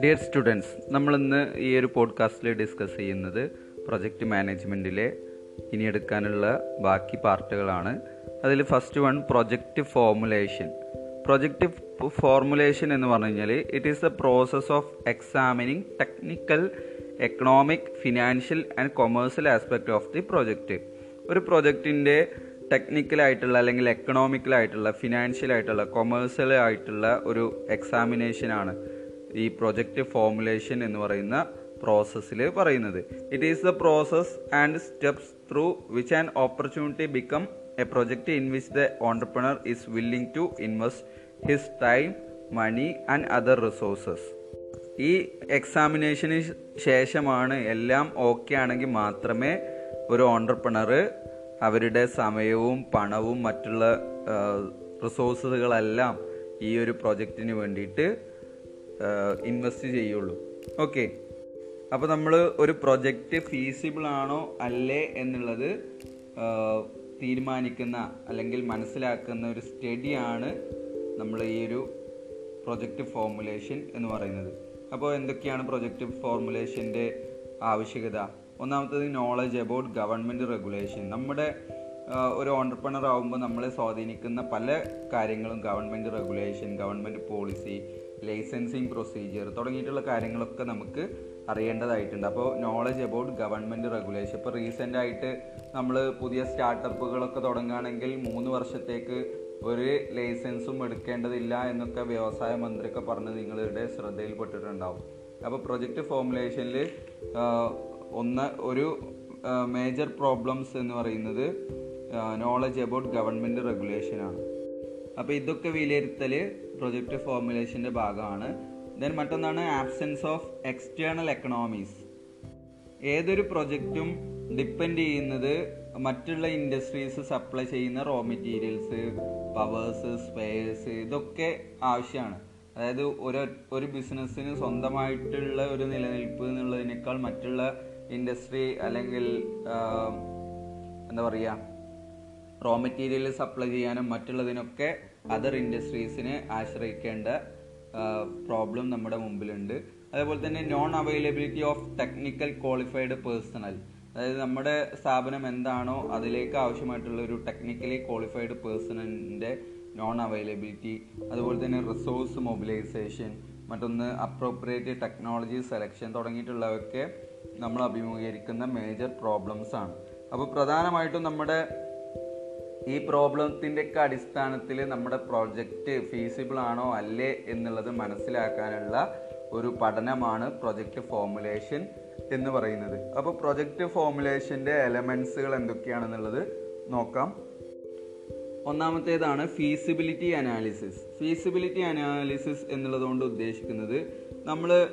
Dear students നമ്മളിന്ന് ഈ ഒരു പോഡ്കാസ്റ്റിൽ ഡിസ്കസ് ചെയ്യുന്നത് പ്രൊജക്റ്റ് മാനേജ്മെന്റിലെ ഇനി എടുക്കാനുള്ള ബാക്കി പാർട്ടുകളാണ്. അതിൽ first one project formulation project formulation എന്ന് പറഞ്ഞു കഴിഞ്ഞാൽ it is the process of examining technical economic financial and commercial aspect of the project ഒരു പ്രൊജക്റ്റിന്റെ ടെക്നിക്കലായിട്ടുള്ള അല്ലെങ്കിൽ എക്കണോമിക്കലായിട്ടുള്ള ഫിനാൻഷ്യലായിട്ടുള്ള കൊമേഴ്സ്യൽ ആയിട്ടുള്ള ഒരു എക്സാമിനേഷനാണ് ഈ പ്രൊജക്റ്റ് ഫോമുലേഷൻ എന്ന് പറയുന്ന പ്രോസസ്സിൽ പറയുന്നത്. It is the process and steps through which an opportunity become a project in which the entrepreneur is willing to invest his time money and other resources ഈ എക്സാമിനേഷന് ശേഷമാണ് എല്ലാം ഓക്കെ ആണെങ്കിൽ മാത്രമേ ഒരു ഓണ്ടർപ്രണർ അവരുടെ സമയവും പണവും മറ്റുള്ള റിസോഴ്സുകളെല്ലാം ഈ ഒരു പ്രൊജക്റ്റിന് വേണ്ടിയിട്ട് ഇൻവെസ്റ്റ് ചെയ്യുള്ളൂ. ഓക്കെ അപ്പോൾ നമ്മൾ ഒരു പ്രൊജക്റ്റ് ഫീസിബിൾ ആണോ അല്ലേ എന്നുള്ളത് തീരുമാനിക്കുന്ന അല്ലെങ്കിൽ മനസ്സിലാക്കുന്ന ഒരു സ്റ്റഡിയാണ് നമ്മൾ ഈ ഒരു പ്രൊജക്റ്റ് ഫോർമുലേഷൻ എന്ന് പറയുന്നത്. അപ്പോൾ എന്തൊക്കെയാണ് പ്രൊജക്റ്റ് ഫോർമുലേഷന്റെ ആവശ്യകത? ഒന്നാമത്തത് നോളജ് അബൌട്ട് ഗവൺമെന്റ് റെഗുലേഷൻ നമ്മുടെ ഒരു ഓണ്ടർപ്രണർ ആകുമ്പോൾ നമ്മളെ സ്വാധീനിക്കുന്ന പല കാര്യങ്ങളും government regulation government policy licensing procedure തുടങ്ങിയിട്ടുള്ള കാര്യങ്ങളൊക്കെ നമുക്ക് അറിയേണ്ടതായിട്ടുണ്ട്. അപ്പോൾ നോളജ് അബൌട്ട് ഗവൺമെന്റ് റെഗുലേഷൻ ഇപ്പോൾ റീസെന്റ് ആയിട്ട് നമ്മൾ പുതിയ സ്റ്റാർട്ടപ്പുകളൊക്കെ തുടങ്ങുകയാണെങ്കിൽ മൂന്ന് വർഷത്തേക്ക് ഒരു ലൈസൻസും എടുക്കേണ്ടതില്ല എന്നൊക്കെ വ്യവസായ മന്ത്രിയൊക്കെ പറഞ്ഞ് നിങ്ങളുടെ ശ്രദ്ധയിൽപ്പെട്ടിട്ടുണ്ടാവും. അപ്പോൾ പ്രൊജക്റ്റ് ഫോർമുലേഷനിൽ ഒന്ന് ഒരു മേജർ പ്രോബ്ലംസ് എന്ന് പറയുന്നത് നോളജ് അബൌട്ട് ഗവൺമെന്റ് റെഗുലേഷനാണ് അപ്പോൾ ഇതൊക്കെ വിലയിരുത്തൽ പ്രൊജക്റ്റ് ഫോർമുലേഷന്റെ ഭാഗമാണ്. ദെൻ മറ്റൊന്നാണ് ആബ്സെൻസ് ഓഫ് എക്സ്റ്റേണൽ എക്കണോമീസ് ഏതൊരു പ്രൊജക്റ്റും ഡിപ്പെൻഡ് ചെയ്യുന്നത് മറ്റുള്ള ഇൻഡസ്ട്രീസ് സപ്ലൈ ചെയ്യുന്ന റോ മെറ്റീരിയൽസ് പവേഴ്സ് സ്പെയർസ് ഇതൊക്കെ ആവശ്യമാണ്. അതായത് ഒരു ഒരു ബിസിനസ്സിന് സ്വന്തമായിട്ടുള്ള ഒരു നിലനിൽപ്പ് എന്നുള്ളതിനേക്കാൾ മറ്റുള്ള ഇൻഡസ്ട്രി അല്ലെങ്കിൽ എന്താ പറയുക റോ മെറ്റീരിയൽ സപ്ലൈ ചെയ്യാനും മറ്റുള്ളതിനൊക്കെ അതർ ഇൻഡസ്ട്രീസിനെ ആശ്രയിക്കേണ്ട പ്രോബ്ലം നമ്മുടെ മുമ്പിലുണ്ട്. അതേപോലെ തന്നെ non availability of technical qualified personnel അതായത് നമ്മുടെ സ്ഥാപനം എന്താണോ അതിലേക്ക് ആവശ്യമായിട്ടുള്ള ഒരു ടെക്നിക്കലി ക്വാളിഫൈഡ് പേഴ്സണിന്റെ നോൺ അവൈലബിലിറ്റി അതുപോലെ തന്നെ റിസോഴ്സ് മൊബിലൈസേഷൻ മറ്റൊന്ന് അപ്രോപ്രിയേറ്റ് ടെക്നോളജി സെലക്ഷൻ തുടങ്ങിയിട്ടുള്ളവയൊക്കെ നമ്മൾ അഭിമുഖീകരിക്കുന്ന മേജർ പ്രോബ്ലംസ് ആണ്. അപ്പോൾ പ്രധാനമായിട്ടും നമ്മുടെ ഈ പ്രോബ്ലത്തിന്റെയൊക്കെ അടിസ്ഥാനത്തിൽ നമ്മുടെ പ്രോജക്റ്റ് ഫീസിബിൾ ആണോ അല്ലേ എന്നുള്ളത് മനസ്സിലാക്കാനുള്ള ഒരു പഠനമാണ് പ്രൊജക്റ്റ് ഫോമുലേഷൻ എന്ന് പറയുന്നത്. അപ്പോൾ പ്രൊജക്റ്റ് ഫോമുലേഷന്റെ എലമെൻസുകൾ എന്തൊക്കെയാണെന്നുള്ളത് നോക്കാം. ഒന്നാമത്തേതാണ് ഫീസിബിലിറ്റി അനാലിസിസ് ഫീസിബിലിറ്റി അനാലിസിസ് എന്നുള്ളതുകൊണ്ട് ഉദ്ദേശിക്കുന്നത് നമ്മൾ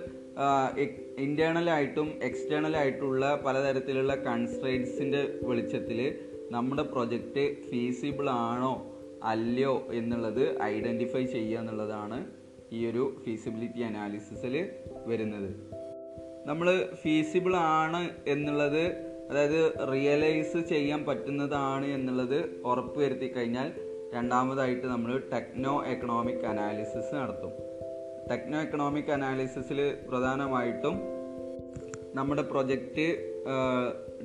ഇന്റേർണലായിട്ടും എക്സ്റ്റേണലായിട്ടുള്ള പലതരത്തിലുള്ള കൺസ്ട്രെയിൻസിന്റെ വെളിച്ചത്തിൽ നമ്മുടെ പ്രൊജക്റ്റ് ഫീസിബിൾ ആണോ അല്ലയോ എന്നുള്ളത് ഐഡന്റിഫൈ ചെയ്യുക എന്നുള്ളതാണ് ഈ ഒരു ഫീസിബിലിറ്റി അനാലിസിസിൽ വരുന്നത്. നമ്മൾ ഫീസിബിൾ ആണ് എന്നുള്ളത് അതായത് റിയലൈസ് ചെയ്യാൻ പറ്റുന്നതാണ് എന്നുള്ളത് ഉറപ്പുവരുത്തി കഴിഞ്ഞാൽ രണ്ടാമതായിട്ട് നമ്മൾ ടെക്നോ എക്കണോമിക് അനാലിസിസ് നടത്തും. ടെക്നോ എക്കണോമിക് അനാലിസിസിൽ പ്രധാനമായിട്ടും നമ്മുടെ പ്രൊജക്റ്റ്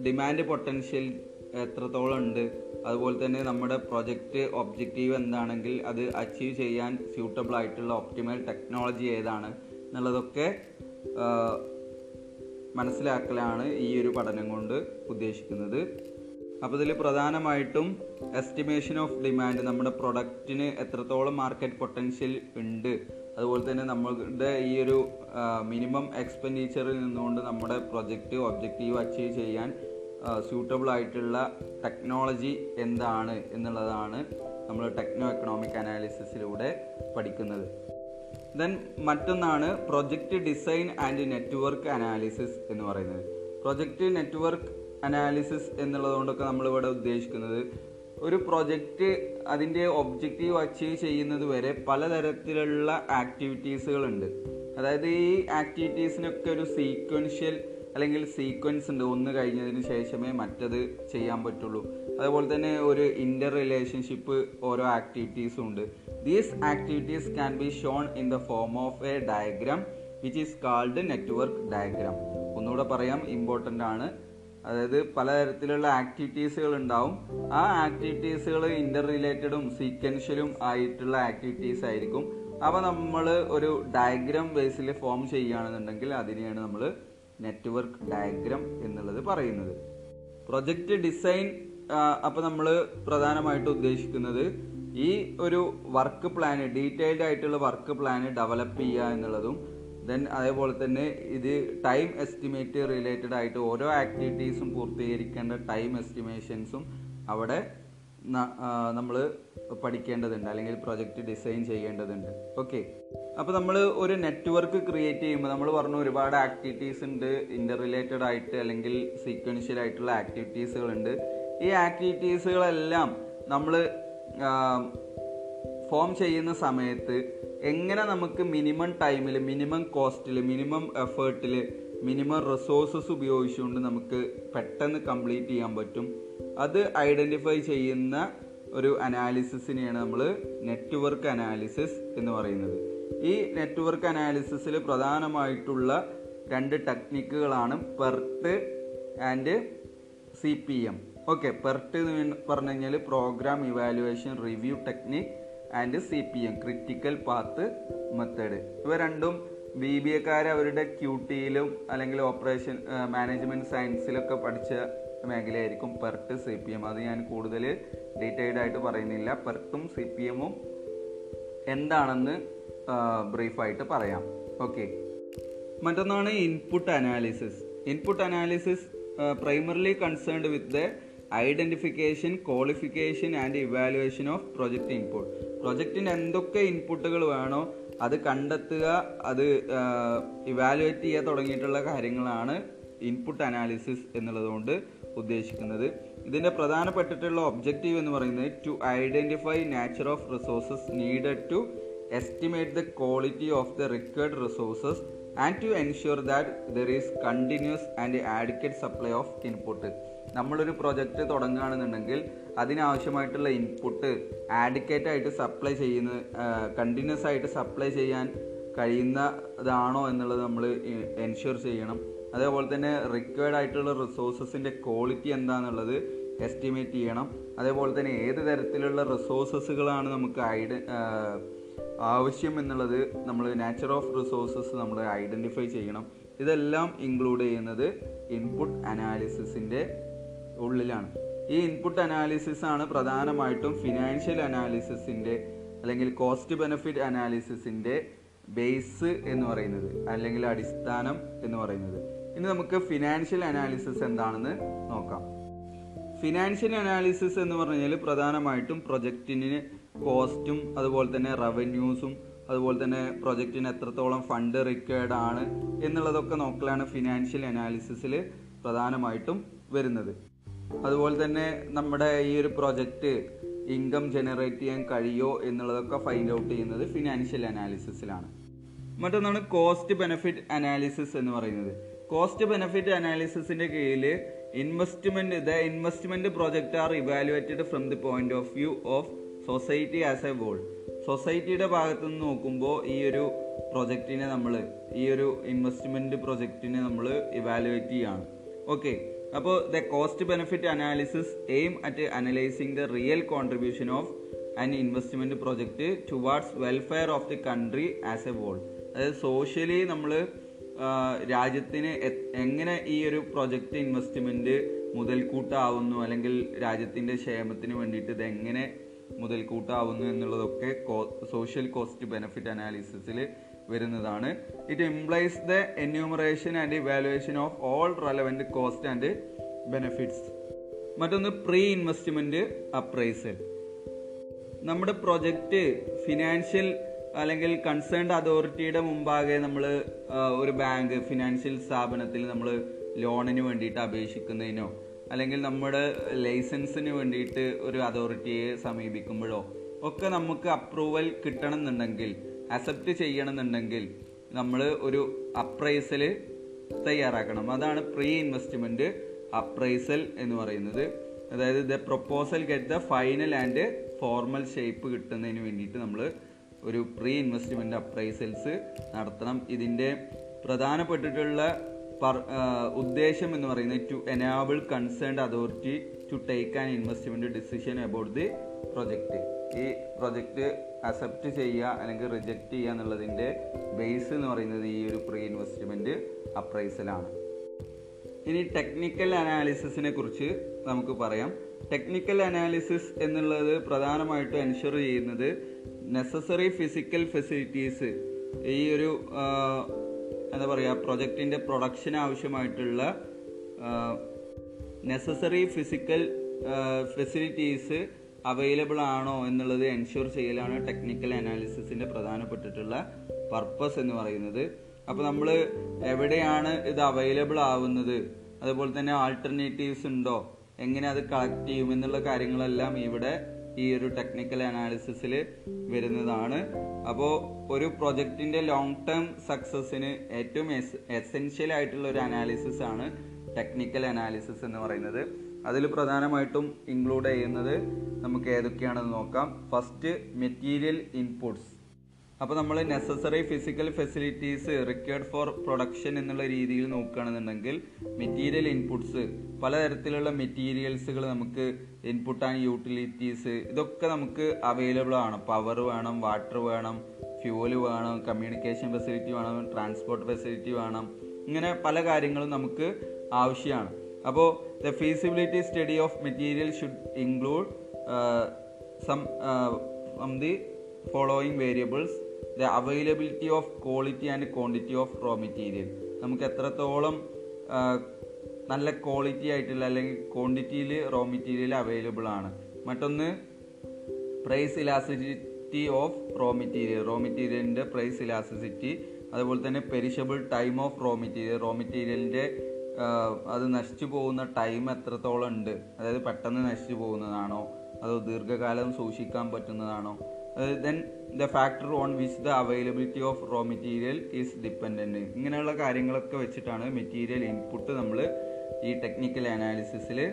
ഡിമാൻഡ് പൊട്ടൻഷ്യൽ എത്രത്തോളം ഉണ്ട് അതുപോലെ തന്നെ നമ്മുടെ പ്രൊജക്റ്റ് ഒബ്ജക്റ്റീവ് എന്താണെങ്കിൽ അത് അച്ചീവ് ചെയ്യാൻ സ്യൂട്ടബിൾ ആയിട്ടുള്ള ഒപ്റ്റിമൽ ടെക്നോളജി ഏതാണ് എന്നുള്ളതൊക്കെ മനസ്സിലാക്കലാണ് ഈ ഒരു പഠനം കൊണ്ട് ഉദ്ദേശിക്കുന്നത്. അപ്പോൾ ഇതിൽ പ്രധാനമായിട്ടും എസ്റ്റിമേഷൻ ഓഫ് ഡിമാൻഡ് നമ്മുടെ പ്രൊഡക്റ്റിന് എത്രത്തോളം മാർക്കറ്റ് പൊട്ടൻഷ്യൽ ഉണ്ട് അതുപോലെ തന്നെ നമ്മളുടെ ഈ ഒരു മിനിമം എക്സ്പെൻഡിച്ചറിൽ നിന്നുകൊണ്ട് നമ്മുടെ പ്രൊജക്റ്റ് ഒബ്ജക്റ്റീവ് അച്ചീവ് ചെയ്യാൻ സ്യൂട്ടബിൾ ആയിട്ടുള്ള ടെക്നോളജി എന്താണ് എന്നുള്ളതാണ് നമ്മൾ ടെക്നോ എക്കണോമിക് അനാലിസിസിലൂടെ പഠിക്കുന്നത്. ദെൻ മറ്റൊന്നാണ് project design and network analysis എന്ന് പറയുന്നത്. പ്രൊജക്റ്റ് നെറ്റ്വർക്ക് അനാലിസിസ് എന്നുള്ളതുകൊണ്ടൊക്കെ നമ്മളിവിടെ ഉദ്ദേശിക്കുന്നത് ഒരു പ്രൊജക്റ്റ് അതിന്റെ ഒബ്ജക്റ്റീവ് അച്ചീവ് ചെയ്യുന്നത് വരെ പലതരത്തിലുള്ള ആക്ടിവിറ്റീസുകളുണ്ട് അതായത് ഈ ആക്ടിവിറ്റീസിനൊക്കെ ഒരു സീക്വൻഷ്യൽ അല്ലെങ്കിൽ സീക്വൻസ് ഉണ്ട്. ഒന്ന് കഴിഞ്ഞതിന് ശേഷമേ മറ്റത് ചെയ്യാൻ പറ്റുള്ളൂ. അതുപോലെ തന്നെ ഒരു ഇന്റർ റിലേഷൻഷിപ്പ് ഓരോ ആക്ടിവിറ്റീസും ഉണ്ട്. These activities can be shown in the form of a diagram which is called network diagram ഒന്നുകൂടെ പറയാം ഇമ്പോർട്ടന്റ് ആണ്. അതായത് പലതരത്തിലുള്ള ആക്ടിവിറ്റീസുകൾ ഉണ്ടാവും. ആ ആക്ടിവിറ്റീസുകൾ ഇന്റർ റിലേറ്റഡും സീക്വൻഷ്യലും ആയിട്ടുള്ള ആക്ടിവിറ്റീസ് ആയിരിക്കും. അപ്പോൾ നമ്മൾ ഒരു ഡയഗ്രാം ബേസിൽ ഫോം ചെയ്യുകയാണെന്നുണ്ടെങ്കിൽ അതിനെയാണ് നമ്മൾ നെറ്റ്വർക്ക് ഡയഗ്രാം എന്നുള്ളത് പറയുന്നത്. പ്രൊജക്റ്റ് ഡിസൈൻ അപ്പോൾ നമ്മൾ പ്രധാനമായിട്ട് ഉദ്ദേശിക്കുന്നത് ഈ ഒരു വർക്ക് പ്ലാന് ഡീറ്റെയിൽഡ് ആയിട്ടുള്ള വർക്ക് പ്ലാന് ഡെവലപ്പ് ചെയ്യുക എന്നുള്ളതും ദെൻ അതേപോലെ തന്നെ ഇത് ടൈം എസ്റ്റിമേറ്റ് റിലേറ്റഡ് ആയിട്ട് ഓരോ ആക്ടിവിറ്റീസും പൂർത്തീകരിക്കേണ്ട ടൈം എസ്റ്റിമേഷൻസും അവിടെ നമ്മൾ പഠിക്കേണ്ടതുണ്ട് അല്ലെങ്കിൽ പ്രൊജക്റ്റ് ഡിസൈൻ ചെയ്യേണ്ടതുണ്ട്. ഓക്കെ അപ്പോൾ നമ്മൾ ഒരു നെറ്റ്വർക്ക് ക്രിയേറ്റ് ചെയ്യുമ്പോൾ നമ്മൾ പറഞ്ഞു ഒരുപാട് ആക്ടിവിറ്റീസ് ഉണ്ട് ഇന്റർ റിലേറ്റഡ് ആയിട്ട് അല്ലെങ്കിൽ സീക്വൻഷ്യൽ ആയിട്ടുള്ള ആക്ടിവിറ്റീസുകളുണ്ട് ഈ ആക്ടിവിറ്റീസുകളെല്ലാം നമ്മൾ ഫോം ചെയ്യുന്ന സമയത്ത് എങ്ങനെ നമുക്ക് മിനിമം ടൈമിൽ മിനിമം കോസ്റ്റിൽ മിനിമം എഫേർട്ടിൽ മിനിമം റിസോഴ്സസ് ഉപയോഗിച്ചുകൊണ്ട് നമുക്ക് പെട്ടെന്ന് കംപ്ലീറ്റ് ചെയ്യാൻ പറ്റും? അത് ഐഡന്റിഫൈ ചെയ്യുന്ന ഒരു അനാലിസിസിനെയാണ് നമ്മൾ നെറ്റ്വർക്ക് അനാലിസിസ് എന്ന് പറയുന്നത്. ഈ നെറ്റ്വർക്ക് അനാലിസിസിൽ പ്രധാനമായിട്ടുള്ള രണ്ട് ടെക്നിക്കുകളാണ് PERT and C P M okay PERT എന്ന് പറഞ്ഞു കഴിഞ്ഞാൽ programme evaluation review technique and C P M critical path method ഇവ രണ്ടും ബി ബി എക്കാർ അവരുടെ ക്യൂട്ടിയിലും അല്ലെങ്കിൽ ഓപ്പറേഷൻ മാനേജ്മെന്റ് സയൻസിലൊക്കെ പഠിച്ച മേഖലയായിരിക്കും പെർട്ട് സി പി എം അത് ഞാൻ കൂടുതൽ ഡീറ്റെയിൽഡ് ആയിട്ട് പറയുന്നില്ല. പെർട്ടും സി പി എമ്മും എന്താണെന്ന് ബ്രീഫായിട്ട് പറയാം. ഓക്കെ മറ്റൊന്നാണ് input analysis input analysis primarily concerned with the identification qualification and evaluation of project input പ്രൊജക്റ്റിന് എന്തൊക്കെ ഇൻപുട്ടുകൾ വേണോ അത് കണ്ടെത്തുക അത് ഇവാലുവേറ്റ് ചെയ്യുക തുടങ്ങിയിട്ടുള്ള കാര്യങ്ങളാണ് ഇൻപുട്ട് അനാലിസിസ് എന്നുള്ളതുകൊണ്ട് ഉദ്ദേശിക്കുന്നത്. ഇതിന്റെ പ്രധാനപ്പെട്ടിട്ടുള്ള ഒബ്ജക്റ്റീവ് എന്ന് പറയുന്നത് to identify nature of resources needed to estimate the quality of the required resources and to ensure that there is continuous and adequate supply of input നമ്മളൊരു പ്രൊജക്റ്റ് തുടങ്ങുകയാണെന്നുണ്ടെങ്കിൽ അതിനാവശ്യമായിട്ടുള്ള ഇൻപുട്ട് ആഡിക്കേറ്റ് ആയിട്ട് supply ചെയ്യുന്ന continuous ആയിട്ട് supply ചെയ്യാൻ കഴിയുന്നതാണോ എന്നുള്ളത് നമ്മൾ എൻഷുർ ചെയ്യണം. അതേപോലെ തന്നെ റിക്വയർഡ് ആയിട്ടുള്ള റിസോഴ്സസിന്റെ ക്വാളിറ്റി എന്താണെന്നുള്ളത് എസ്റ്റിമേറ്റ് ചെയ്യണം. അതേപോലെ തന്നെ ഏത് തരത്തിലുള്ള റിസോഴ്സസുകളാണ് നമുക്ക് ഐഡ ആവശ്യം എന്നുള്ളത് നമ്മൾ നാച്ചർ ഓഫ് റിസോഴ്സസ് നമ്മൾ ഐഡന്റിഫൈ ചെയ്യണം. ഇതെല്ലാം ഇൻക്ലൂഡ് ചെയ്യുന്നത് ഇൻപുട്ട് അനാലിസിസിന്റെ ഉള്ളിലാണ്. ഈ ഇൻപുട്ട് അനാലിസിസ് ആണ് പ്രധാനമായിട്ടും ഫിനാൻഷ്യൽ അനാലിസിസിന്റെ അല്ലെങ്കിൽ കോസ്റ്റ് ബെനഫിറ്റ് അനാലിസിസിന്റെ ബേസ് എന്ന് പറയുന്നത് അല്ലെങ്കിൽ അടിസ്ഥാനം എന്ന് പറയുന്നത്. ഇനി നമുക്ക് ഫിനാൻഷ്യൽ അനാലിസിസ് എന്താണെന്ന് നോക്കാം. ഫിനാൻഷ്യൽ അനാലിസിസ് എന്ന് പറഞ്ഞാൽ പ്രധാനമായിട്ടും പ്രൊജക്റ്റിന് കോസ്റ്റും അതുപോലെ തന്നെ റവന്യൂസും അതുപോലെ തന്നെ പ്രൊജക്റ്റിന് എത്രത്തോളം ഫണ്ട് റിക്വയർഡ് ആണ് എന്നുള്ളതൊക്കെ നോക്കലാണ് ഫിനാൻഷ്യൽ അനാലിസിസിൽ പ്രധാനമായിട്ടും വരുന്നത്. അതുപോലെ തന്നെ നമ്മുടെ ഈ ഒരു പ്രൊജക്റ്റ് ഇൻകം ജനറേറ്റ് ചെയ്യാൻ കഴിയോ എന്നുള്ളതൊക്കെ ഫൈൻഡ് ഔട്ട് ചെയ്യുന്നത് ഫിനാൻഷ്യൽ അനാലിസിസിലാണ് മറ്റൊന്നാണ് കോസ്റ്റ് ബെനഫിറ്റ് അനാലിസിസ് എന്ന് പറയുന്നത്. കോസ്റ്റ് ബെനഫിറ്റ് അനാലിസിസിന്റെ കീഴിൽ investment the investment project are evaluated from the point of view of society as a whole സൊസൈറ്റിയുടെ ഭാഗത്ത് നിന്ന് നോക്കുമ്പോൾ ഈ ഒരു പ്രൊജക്റ്റിനെ നമ്മൾ ഈ ഒരു ഇൻവെസ്റ്റ്മെന്റ് പ്രൊജക്റ്റിനെ നമ്മൾ ഇവാലുവേറ്റ് ചെയ്യാണ്. ഓക്കെ അപ്പോൾ the cost benefit analysis aim at analysing the real contribution of an investment project towards welfare of the country as a whole അതായത് സോഷ്യലി നമ്മൾ രാജ്യത്തിന് എങ്ങനെ ഈ ഒരു പ്രൊജക്റ്റ് ഇൻവെസ്റ്റ്മെന്റ് മുതൽക്കൂട്ടാവുന്നു അല്ലെങ്കിൽ രാജ്യത്തിന്റെ ക്ഷേമത്തിന് വേണ്ടിയിട്ട് ഇത് എങ്ങനെ മുതൽക്കൂട്ടാവുന്നു എന്നുള്ളതൊക്കെ സോഷ്യൽ കോസ്റ്റ് ബെനിഫിറ്റ് അനാലിസിസിൽ വരുന്നതാണ്. It implies the enumeration and evaluation of all relevant cost and benefits മറ്റൊന്ന് പ്രീ ഇൻവെസ്റ്റ്മെന്റ് അപ്രൈസൽ നമ്മുടെ പ്രൊജക്റ്റ് ഫിനാൻഷ്യൽ അല്ലെങ്കിൽ കൺസേൺഡ് അതോറിറ്റിയുടെ മുമ്പാകെ നമ്മൾ ഒരു ബാങ്ക് ഫിനാൻഷ്യൽ സ്ഥാപനത്തിൽ നമ്മൾ ലോണിന് വേണ്ടിയിട്ട് അപേക്ഷിക്കുന്നതിനോ അല്ലെങ്കിൽ നമ്മുടെ ലൈസൻസിന് വേണ്ടിയിട്ട് ഒരു അതോറിറ്റിയെ സമീപിക്കുമ്പോഴോ ഒക്കെ നമുക്ക് അപ്രൂവൽ കിട്ടണമെന്നുണ്ടെങ്കിൽ അക്സെപ്റ്റ് ചെയ്യണമെന്നുണ്ടെങ്കിൽ നമ്മൾ ഒരു അപ്രൈസൽ തയ്യാറാക്കണം. അതാണ് പ്രീ ഇൻവെസ്റ്റ്മെന്റ് അപ്രൈസൽ എന്ന് പറയുന്നത്. അതായത് the proposal get the final and formal shape കിട്ടുന്നതിന് വേണ്ടിയിട്ട് നമ്മൾ ഒരു പ്രീ ഇൻവെസ്റ്റ്മെന്റ് അപ്രൈസൽസ് നടത്തണം. ഇതിന്റെ പ്രധാനപ്പെട്ടിട്ടുള്ള ഉദ്ദേശം എന്ന് പറയുന്നത് to enable concerned authority to take an investment decision about the project ഈ പ്രൊജക്റ്റ് അക്സെപ്റ്റ് ചെയ്യുക അല്ലെങ്കിൽ റിജക്റ്റ് ചെയ്യുക എന്നുള്ളതിന്റെ ബേസ് എന്ന് പറയുന്നത് ഈ ഒരു പ്രീ ഇൻവെസ്റ്റ്മെന്റ് അപ്രൈസലാണ് ഇനി ടെക്നിക്കൽ അനാലിസിസിനെ കുറിച്ച് നമുക്ക് പറയാം. ടെക്നിക്കൽ അനാലിസിസ് എന്നുള്ളത് പ്രധാനമായിട്ടും എൻഷുർ ചെയ്യുന്നത് നെസസറി ഫിസിക്കൽ ഫെസിലിറ്റീസ് ഈ ഒരു എന്താ പറയുക പ്രൊജക്റ്റിന്റെ പ്രൊഡക്ഷൻ ആവശ്യമായിട്ടുള്ള നെസസറി ഫിസിക്കൽ ഫെസിലിറ്റീസ് അവൈലബിൾ ആണോ എന്നുള്ളത് എൻഷുർ ചെയ്യലാണ് ടെക്നിക്കൽ അനാലിസിസിന്റെ പ്രധാനപ്പെട്ടിട്ടുള്ള പർപ്പസ് എന്ന് പറയുന്നത്. അപ്പോൾ നമ്മൾ എവിടെയാണ് ഇത് അവൈലബിൾ ആവുന്നത്? അതുപോലെ തന്നെ ആൾട്ടർനേറ്റീവ്സ് ഉണ്ടോ? എങ്ങനെ അത് കളക്ട് ചെയ്യും എന്നുള്ള കാര്യങ്ങളെല്ലാം ഇവിടെ ഈ ഒരു ടെക്നിക്കൽ അനാലിസിസിൽ വരുന്നതാണ്. അപ്പോൾ ഒരു പ്രൊജക്റ്റിന്റെ ലോങ് ടേം സക്സസ്സിന് ഏറ്റവും എസ് എസെൻഷ്യൽ ആയിട്ടുള്ള ഒരു അനാലിസിസ് ആണ് ടെക്നിക്കൽ അനാലിസിസ് എന്ന് പറയുന്നത്. അതിൽ പ്രധാനമായിട്ടും ഇൻക്ലൂഡ് ചെയ്യുന്നത് നമുക്ക് ഏതൊക്കെയാണെന്ന് നോക്കാം. ഫസ്റ്റ് മെറ്റീരിയൽ ഇൻപുട്സ് അപ്പോൾ നമ്മൾ necessary physical facilities required for production എന്നുള്ള രീതിയിൽ നോക്കുകയാണെന്നുണ്ടെങ്കിൽ മെറ്റീരിയൽ ഇൻപുട്സ് പലതരത്തിലുള്ള മെറ്റീരിയൽസുകൾ നമുക്ക് ഇൻപുട്ട് ആൻഡ് യൂട്ടിലിറ്റീസ് ഇതൊക്കെ നമുക്ക് അവൈലബിൾ ആണ്. പവർ വേണം വാട്ടർ വേണം ഫ്യൂവൽ വേണം കമ്മ്യൂണിക്കേഷൻ ഫെസിലിറ്റി വേണം ട്രാൻസ്പോർട്ട് ഫെസിലിറ്റി വേണം. ഇങ്ങനെ പല കാര്യങ്ങളും നമുക്ക് ആവശ്യമാണ്. അപ്പോൾ the feasibility study of material should include some from the following variables the availability of quality and quantity of raw material നമുക്ക് എത്രത്തോളം നല്ല ക്വാളിറ്റി ആയിട്ടുള്ള അല്ലെങ്കിൽ ക്വാണ്ടിറ്റിയിൽ റോ മെറ്റീരിയൽ അവൈലബിൾ ആണ്. മറ്റൊന്ന് price elasticity of raw material raw മെറ്റീരിയലിന്റെ price elasticity അതുപോലെ തന്നെ perishable time of raw material raw മെറ്റീരിയലിന്റെ അത് നശിച്ചു പോകുന്ന ടൈം എത്രത്തോളം ഉണ്ട്? അതായത് പെട്ടെന്ന് നശിച്ചു പോകുന്നതാണോ? അതോ ദീർഘകാലം സൂക്ഷിക്കാൻ പറ്റുന്നതാണോ? Then the factor on which the availability of raw material is dependent ഇങ്ങനെയുള്ള കാര്യങ്ങളൊക്കെ വെച്ചിട്ടാണ് മെറ്റീരിയൽ ഇൻപുട്ട് നമ്മൾ ഈ ടെക്നിക്കൽ അനാലിസിസിൽ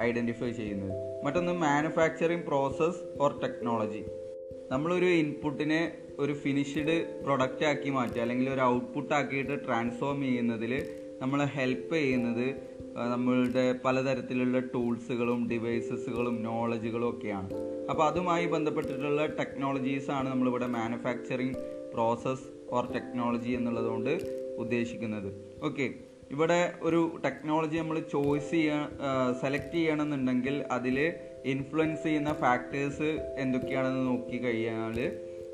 ഐഡന്റിഫൈ ചെയ്യുന്നത്. മറ്റൊന്ന് മാനുഫാക്ചറിങ് പ്രോസസ്സ് ഓർ ടെക്നോളജി നമ്മളൊരു ഇൻപുട്ടിനെ ഒരു ഫിനിഷ്ഡ് പ്രൊഡക്റ്റ് ആക്കി മാറ്റുക അല്ലെങ്കിൽ ഒരു ഔട്ട്പുട്ട് ആക്കിയിട്ട് ട്രാൻസ്ഫോം ചെയ്യുന്നതിൽ നമ്മളെ ഹെൽപ്പ് ചെയ്യുന്നത് നമ്മളുടെ പലതരത്തിലുള്ള ടൂൾസുകളും ഡിവൈസസുകളും നോളജുകളും ഒക്കെയാണ്. അപ്പോൾ അതുമായി ബന്ധപ്പെട്ടിട്ടുള്ള ടെക്നോളജീസാണ് നമ്മളിവിടെ മാനുഫാക്ചറിങ് പ്രോസസ്സ് ഓർ ടെക്നോളജി എന്നുള്ളതുകൊണ്ട് ഉദ്ദേശിക്കുന്നത്. ഓക്കെ ഇവിടെ ഒരു ടെക്നോളജി നമ്മൾ ചോയ്സ് ചെയ്യാ സെലക്ട് ചെയ്യണമെന്നുണ്ടെങ്കിൽ അതിൽ ഇൻഫ്ലുവൻസ് ചെയ്യുന്ന ഫാക്ടേഴ്സ് എന്തൊക്കെയാണെന്ന് നോക്കി കഴിഞ്ഞാൽ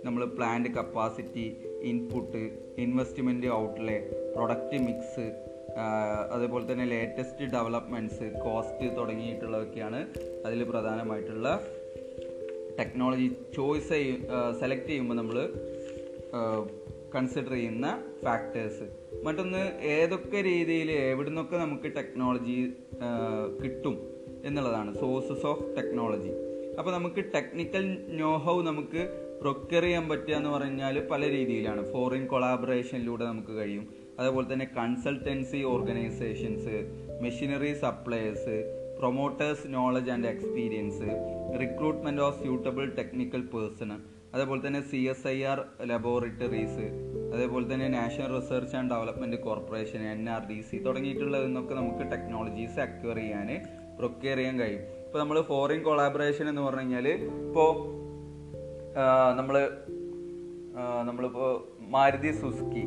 നമ്മൾ plant capacity input investment outlay product mix അതേപോലെ തന്നെ ലേറ്റസ്റ്റ് ഡെവലപ്മെന്റ്സ് കോസ്റ്റ് തുടങ്ങിയിട്ടുള്ളതൊക്കെയാണ് അതിൽ പ്രധാനമായിട്ടുള്ള ടെക്നോളജി ചോയ്സ് ചെയ്യ സെലക്ട് ചെയ്യുമ്പോൾ നമ്മൾ കൺസിഡർ ചെയ്യുന്ന ഫാക്ടേഴ്സ് മറ്റൊന്ന് ഏതൊക്കെ രീതിയിൽ എവിടെ നിന്നൊക്കെ നമുക്ക് ടെക്നോളജി കിട്ടും എന്നുള്ളതാണ്. സോഴ്സസ് ഓഫ് ടെക്നോളജി അപ്പോൾ നമുക്ക് ടെക്നിക്കൽ നോഹൗ നമുക്ക് പ്രൊക്യർ ചെയ്യാൻ പറ്റുക എന്ന് പറഞ്ഞാൽ പല രീതിയിലാണ്. ഫോറിൻ കൊളാബറേഷനിലൂടെ നമുക്ക് കഴിയും. അതേപോലെ തന്നെ consultancy organisations machinery suppliers promoters knowledge and experience recruitment of suitable technical person അതേപോലെ തന്നെ C S I R laboratories അതേപോലെ തന്നെ national research and development corporation N R D C തുടങ്ങിയിട്ടുള്ളതെന്നൊക്കെ നമുക്ക് ടെക്നോളജീസ് അക്വയർ ചെയ്യാൻ പ്രൊക്യർ ചെയ്യാൻ കഴിയും. ഇപ്പോൾ നമ്മൾ ഫോറിൻ കൊളാബറേഷൻ എന്ന് പറഞ്ഞു കഴിഞ്ഞാൽ ഇപ്പോൾ നമ്മൾ നമ്മളിപ്പോൾ മാരുതി സുസുക്കി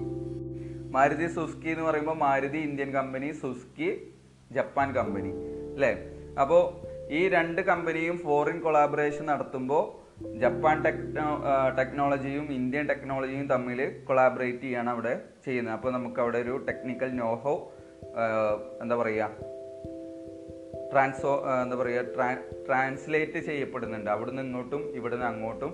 മാരുതി സുസ്കി എന്ന് പറയുമ്പോൾ Maruti Indian company Suzuki Japan company അല്ലേ? അപ്പോൾ ഈ രണ്ട് കമ്പനിയും ഫോറിൻ കൊളാബറേഷൻ നടത്തുമ്പോൾ ജപ്പാൻ ടെക്നോ ടെക്നോളജിയും ഇന്ത്യൻ ടെക്നോളജിയും തമ്മിൽ കൊളാബറേറ്റ് ചെയ്യാണ് അവിടെ ചെയ്യുന്നത്. അപ്പോൾ നമുക്ക് അവിടെ ഒരു ടെക്നിക്കൽ നോഹോ എന്താ പറയുക ട്രാൻസോ എന്താ പറയുക ട്രാ ട്രാൻസ്ലേറ്റ് ചെയ്യപ്പെടുന്നുണ്ട്. അവിടുന്ന് ഇങ്ങോട്ടും ഇവിടുന്ന് അങ്ങോട്ടും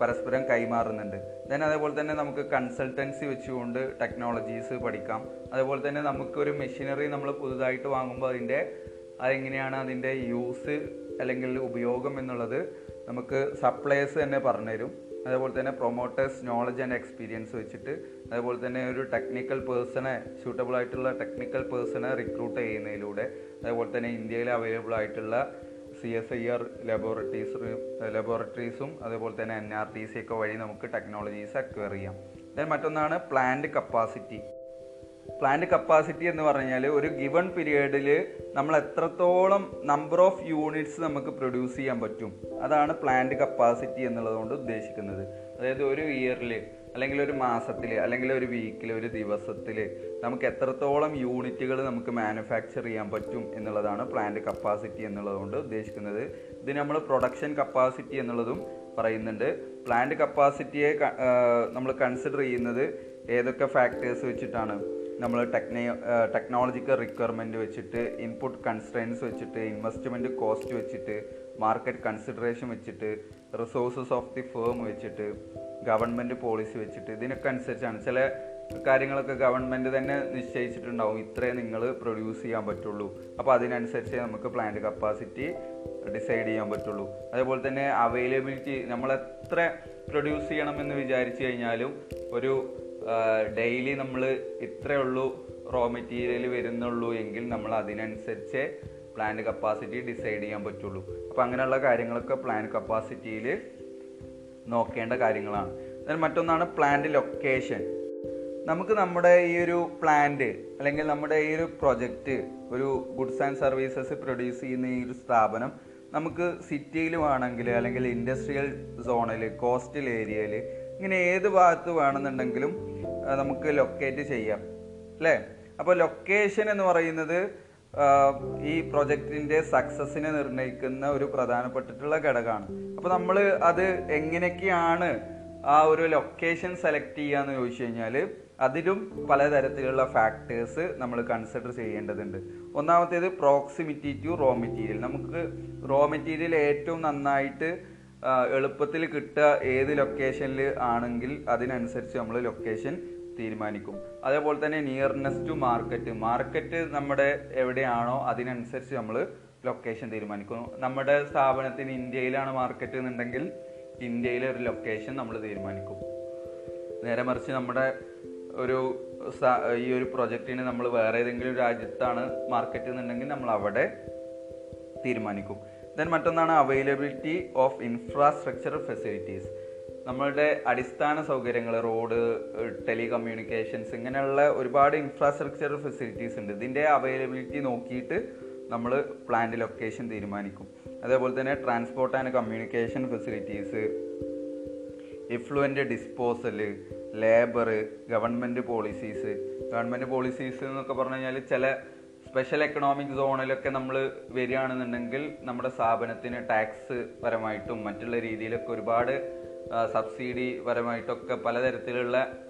പരസ്പരം കൈമാറുന്നുണ്ട്. ദെൻ അതേപോലെ തന്നെ നമുക്ക് കൺസൾട്ടൻസി വെച്ചുകൊണ്ട് ടെക്നോളജീസ് പഠിക്കാം. അതേപോലെ തന്നെ നമുക്കൊരു മെഷീനറി നമ്മൾ പുതുതായിട്ട് വാങ്ങുമ്പോൾ അതിന്റെ അതെങ്ങനെയാണ് അതിന്റെ യൂസ് അല്ലെങ്കിൽ ഉപയോഗം എന്നുള്ളത് നമുക്ക് സപ്ലയേഴ്സ് തന്നെ പറഞ്ഞുതരും. അതേപോലെ തന്നെ പ്രൊമോട്ടേഴ്സ് നോളജ് ആൻഡ് എക്സ്പീരിയൻസ് വെച്ചിട്ട് അതേപോലെ തന്നെ ഒരു ടെക്നിക്കൽ പേഴ്സണെ സ്യൂട്ടബിൾ ആയിട്ടുള്ള ടെക്നിക്കൽ പേഴ്സണെ റിക്രൂട്ട് ചെയ്യുന്നതിലൂടെ അതേപോലെ തന്നെ ഇന്ത്യയിൽ അവൈലബിൾ ആയിട്ടുള്ള C S I R laboratories ലബോറട്ടറീസും അതേപോലെ തന്നെ എൻ ആർ ടി സി ഒക്കെ വഴി നമുക്ക് ടെക്നോളജീസ് അക്വയർ ചെയ്യാം. ദെൻ മറ്റൊന്നാണ് പ്ലാന്റ് കപ്പാസിറ്റി പ്ലാന്റ് കപ്പാസിറ്റി എന്ന് പറഞ്ഞാൽ ഒരു ഗിവൺ പീരിയഡിൽ നമ്മൾ എത്രത്തോളം നമ്പർ ഓഫ് യൂണിറ്റ്സ് നമുക്ക് പ്രൊഡ്യൂസ് ചെയ്യാൻ പറ്റും. അതാണ് പ്ലാന്റ് കപ്പാസിറ്റി എന്നുള്ളത് കൊണ്ട് ഉദ്ദേശിക്കുന്നത്. അതായത് ഒരു ഇയറിൽ അല്ലെങ്കിൽ ഒരു മാസത്തിൽ അല്ലെങ്കിൽ ഒരു വീക്കിൽ ഒരു ദിവസത്തിൽ നമുക്ക് എത്രത്തോളം യൂണിറ്റുകൾ നമുക്ക് മാനുഫാക്ചർ ചെയ്യാൻ പറ്റും എന്നുള്ളതാണ് പ്ലാന്റ് കപ്പാസിറ്റി എന്നുള്ളതുകൊണ്ട് ഉദ്ദേശിക്കുന്നത്. ഇത് നമ്മൾ പ്രൊഡക്ഷൻ കപ്പാസിറ്റി എന്നുള്ളതും പറയുന്നുണ്ട്. പ്ലാന്റ് കപ്പാസിറ്റിയെ നമ്മൾ കൺസിഡർ ചെയ്യുന്നത് ഏതൊക്കെ ഫാക്ടേഴ്സ് വെച്ചിട്ടാണ്? നമ്മൾ ടെക്നോ ടെക്നോളജിക്കൽ റിക്വയർമെന്റ് വെച്ചിട്ട് ഇൻപുട്ട് കൺസ്ട്രെയിൻസ് വെച്ചിട്ട് ഇൻവെസ്റ്റ്മെന്റ് കോസ്റ്റ് വെച്ചിട്ട് മാർക്കറ്റ് കൺസിഡറേഷൻ വെച്ചിട്ട് റിസോഴ്സസ് ഓഫ് ദി ഫേം വെച്ചിട്ട് ഗവൺമെന്റ് പോളിസി വെച്ചിട്ട് ഇതിനൊക്കെ അനുസരിച്ചാണ് ചില കാര്യങ്ങളൊക്കെ ഗവൺമെന്റ് തന്നെ നിശ്ചയിച്ചിട്ടുണ്ടാവും. ഇത്രേ നിങ്ങൾ പ്രൊഡ്യൂസ് ചെയ്യാൻ പറ്റുള്ളൂ. അപ്പോൾ അതിനനുസരിച്ച് നമുക്ക് പ്ലാന്റ് കപ്പാസിറ്റി ഡിസൈഡ് ചെയ്യാൻ പറ്റുള്ളൂ. അതേപോലെ തന്നെ അവൈലബിലിറ്റി നമ്മൾ എത്ര പ്രൊഡ്യൂസ് ചെയ്യണമെന്ന് വിചാരിച്ചു കഴിഞ്ഞാലും ഒരു ഡെയിലി നമ്മൾ ഇത്രയേ ഉള്ളൂ റോ മെറ്റീരിയൽ വരുന്നുള്ളൂ എങ്കിൽ നമ്മൾ അതിനനുസരിച്ച് പ്ലാന്റ് കപ്പാസിറ്റി ഡിസൈഡ് ചെയ്യാൻ പറ്റുള്ളൂ. അപ്പോൾ അങ്ങനെയുള്ള കാര്യങ്ങളൊക്കെ പ്ലാന്റ് കപ്പാസിറ്റിയിൽ നോക്കേണ്ട കാര്യങ്ങളാണ്. എന്നാൽ മറ്റൊന്നാണ് പ്ലാന്റ് ലൊക്കേഷൻ നമുക്ക് നമ്മുടെ ഈ ഒരു പ്ലാന്റ് അല്ലെങ്കിൽ നമ്മുടെ ഈ ഒരു പ്രൊജക്റ്റ് ഒരു ഗുഡ്സ് ആൻഡ് സർവീസസ് പ്രൊഡ്യൂസ് ചെയ്യുന്ന ഈ ഒരു സ്ഥാപനം നമുക്ക് സിറ്റിയിൽ വേണമെങ്കിൽ അല്ലെങ്കിൽ ഇൻഡസ്ട്രിയൽ സോണിൽ കോസ്റ്റൽ ഏരിയയിൽ ഇങ്ങനെ ഏത് ഭാഗത്ത് വേണമെന്നുണ്ടെങ്കിലും നമുക്ക് ലൊക്കേറ്റ് ചെയ്യാം. അല്ലേ? അപ്പോൾ ലൊക്കേഷൻ എന്ന് പറയുന്നത് ഈ പ്രൊജക്റ്റിന്റെ സക്സസിനെ നിർണയിക്കുന്ന ഒരു പ്രധാനപ്പെട്ടിട്ടുള്ള ഘടകമാണ്. അപ്പോൾ നമ്മൾ അത് എങ്ങനെയൊക്കെയാണ് ആ ഒരു ലൊക്കേഷൻ സെലക്ട് ചെയ്യാന്ന് ചോദിച്ചു കഴിഞ്ഞാൽ അതിലും പലതരത്തിലുള്ള ഫാക്ടേഴ്സ് നമ്മൾ കൺസിഡർ ചെയ്യേണ്ടതുണ്ട്. ഒന്നാമത്തേത് പ്രോക്സിമിറ്റി ടു റോ മെറ്റീരിയൽ നമുക്ക് റോ മെറ്റീരിയൽ ഏറ്റവും നന്നായിട്ട് എളുപ്പത്തിൽ കിട്ടുക ഏത് ലൊക്കേഷനിൽ ആണെങ്കിൽ അതിനനുസരിച്ച് നമ്മൾ ലൊക്കേഷൻ തീരുമാനിക്കും. അതേപോലെ തന്നെ നിയർനെസ് ടു മാർക്കറ്റ് മാർക്കറ്റ് നമ്മുടെ എവിടെയാണോ അതിനനുസരിച്ച് നമ്മൾ ലൊക്കേഷൻ തീരുമാനിക്കുന്നു. നമ്മുടെ സ്ഥാപനത്തിന് ഇന്ത്യയിലാണ് മാർക്കറ്റ് എന്നുണ്ടെങ്കിൽ ഇന്ത്യയിലെ ഒരു ലൊക്കേഷൻ നമ്മൾ തീരുമാനിക്കും. നേരെ മറിച്ച് നമ്മുടെ ഒരു ഈ ഒരു പ്രൊജക്റ്റിന് നമ്മൾ വേറെ ഏതെങ്കിലും രാജ്യത്താണ് മാർക്കറ്റ് എന്നുണ്ടെങ്കിൽ നമ്മൾ അവിടെ തീരുമാനിക്കും. ദെൻ മറ്റൊന്നാണ് അവൈലബിലിറ്റി ഓഫ് ഇൻഫ്രാസ്ട്രക്ചർ ഫെസിലിറ്റീസ് നമ്മളുടെ അടിസ്ഥാന സൗകര്യങ്ങൾ റോഡ് ടെലികമ്മ്യൂണിക്കേഷൻസ് ഇങ്ങനെയുള്ള ഒരുപാട് ഇൻഫ്രാസ്ട്രക്ചർ ഫെസിലിറ്റീസ് ഉണ്ട്. ഇതിന്റെ അവൈലബിലിറ്റി നോക്കിയിട്ട് നമ്മൾ പ്ലാന്റ് ലൊക്കേഷൻ തീരുമാനിക്കും. അതേപോലെ തന്നെ transport and communication facilities effluent disposal labour government policies government policies എന്നൊക്കെ പറഞ്ഞു കഴിഞ്ഞാൽ ചില സ്പെഷ്യൽ എക്കണോമിക് സോണിലൊക്കെ നമ്മൾ വരികയാണെന്നുണ്ടെങ്കിൽ നമ്മുടെ സ്ഥാപനത്തിന് ടാക്സ് പരമായിട്ടും മറ്റുള്ള രീതിയിലൊക്കെ ഒരുപാട് സബ്സിഡി പരമായിട്ടൊക്കെ പലതരത്തിലുള്ള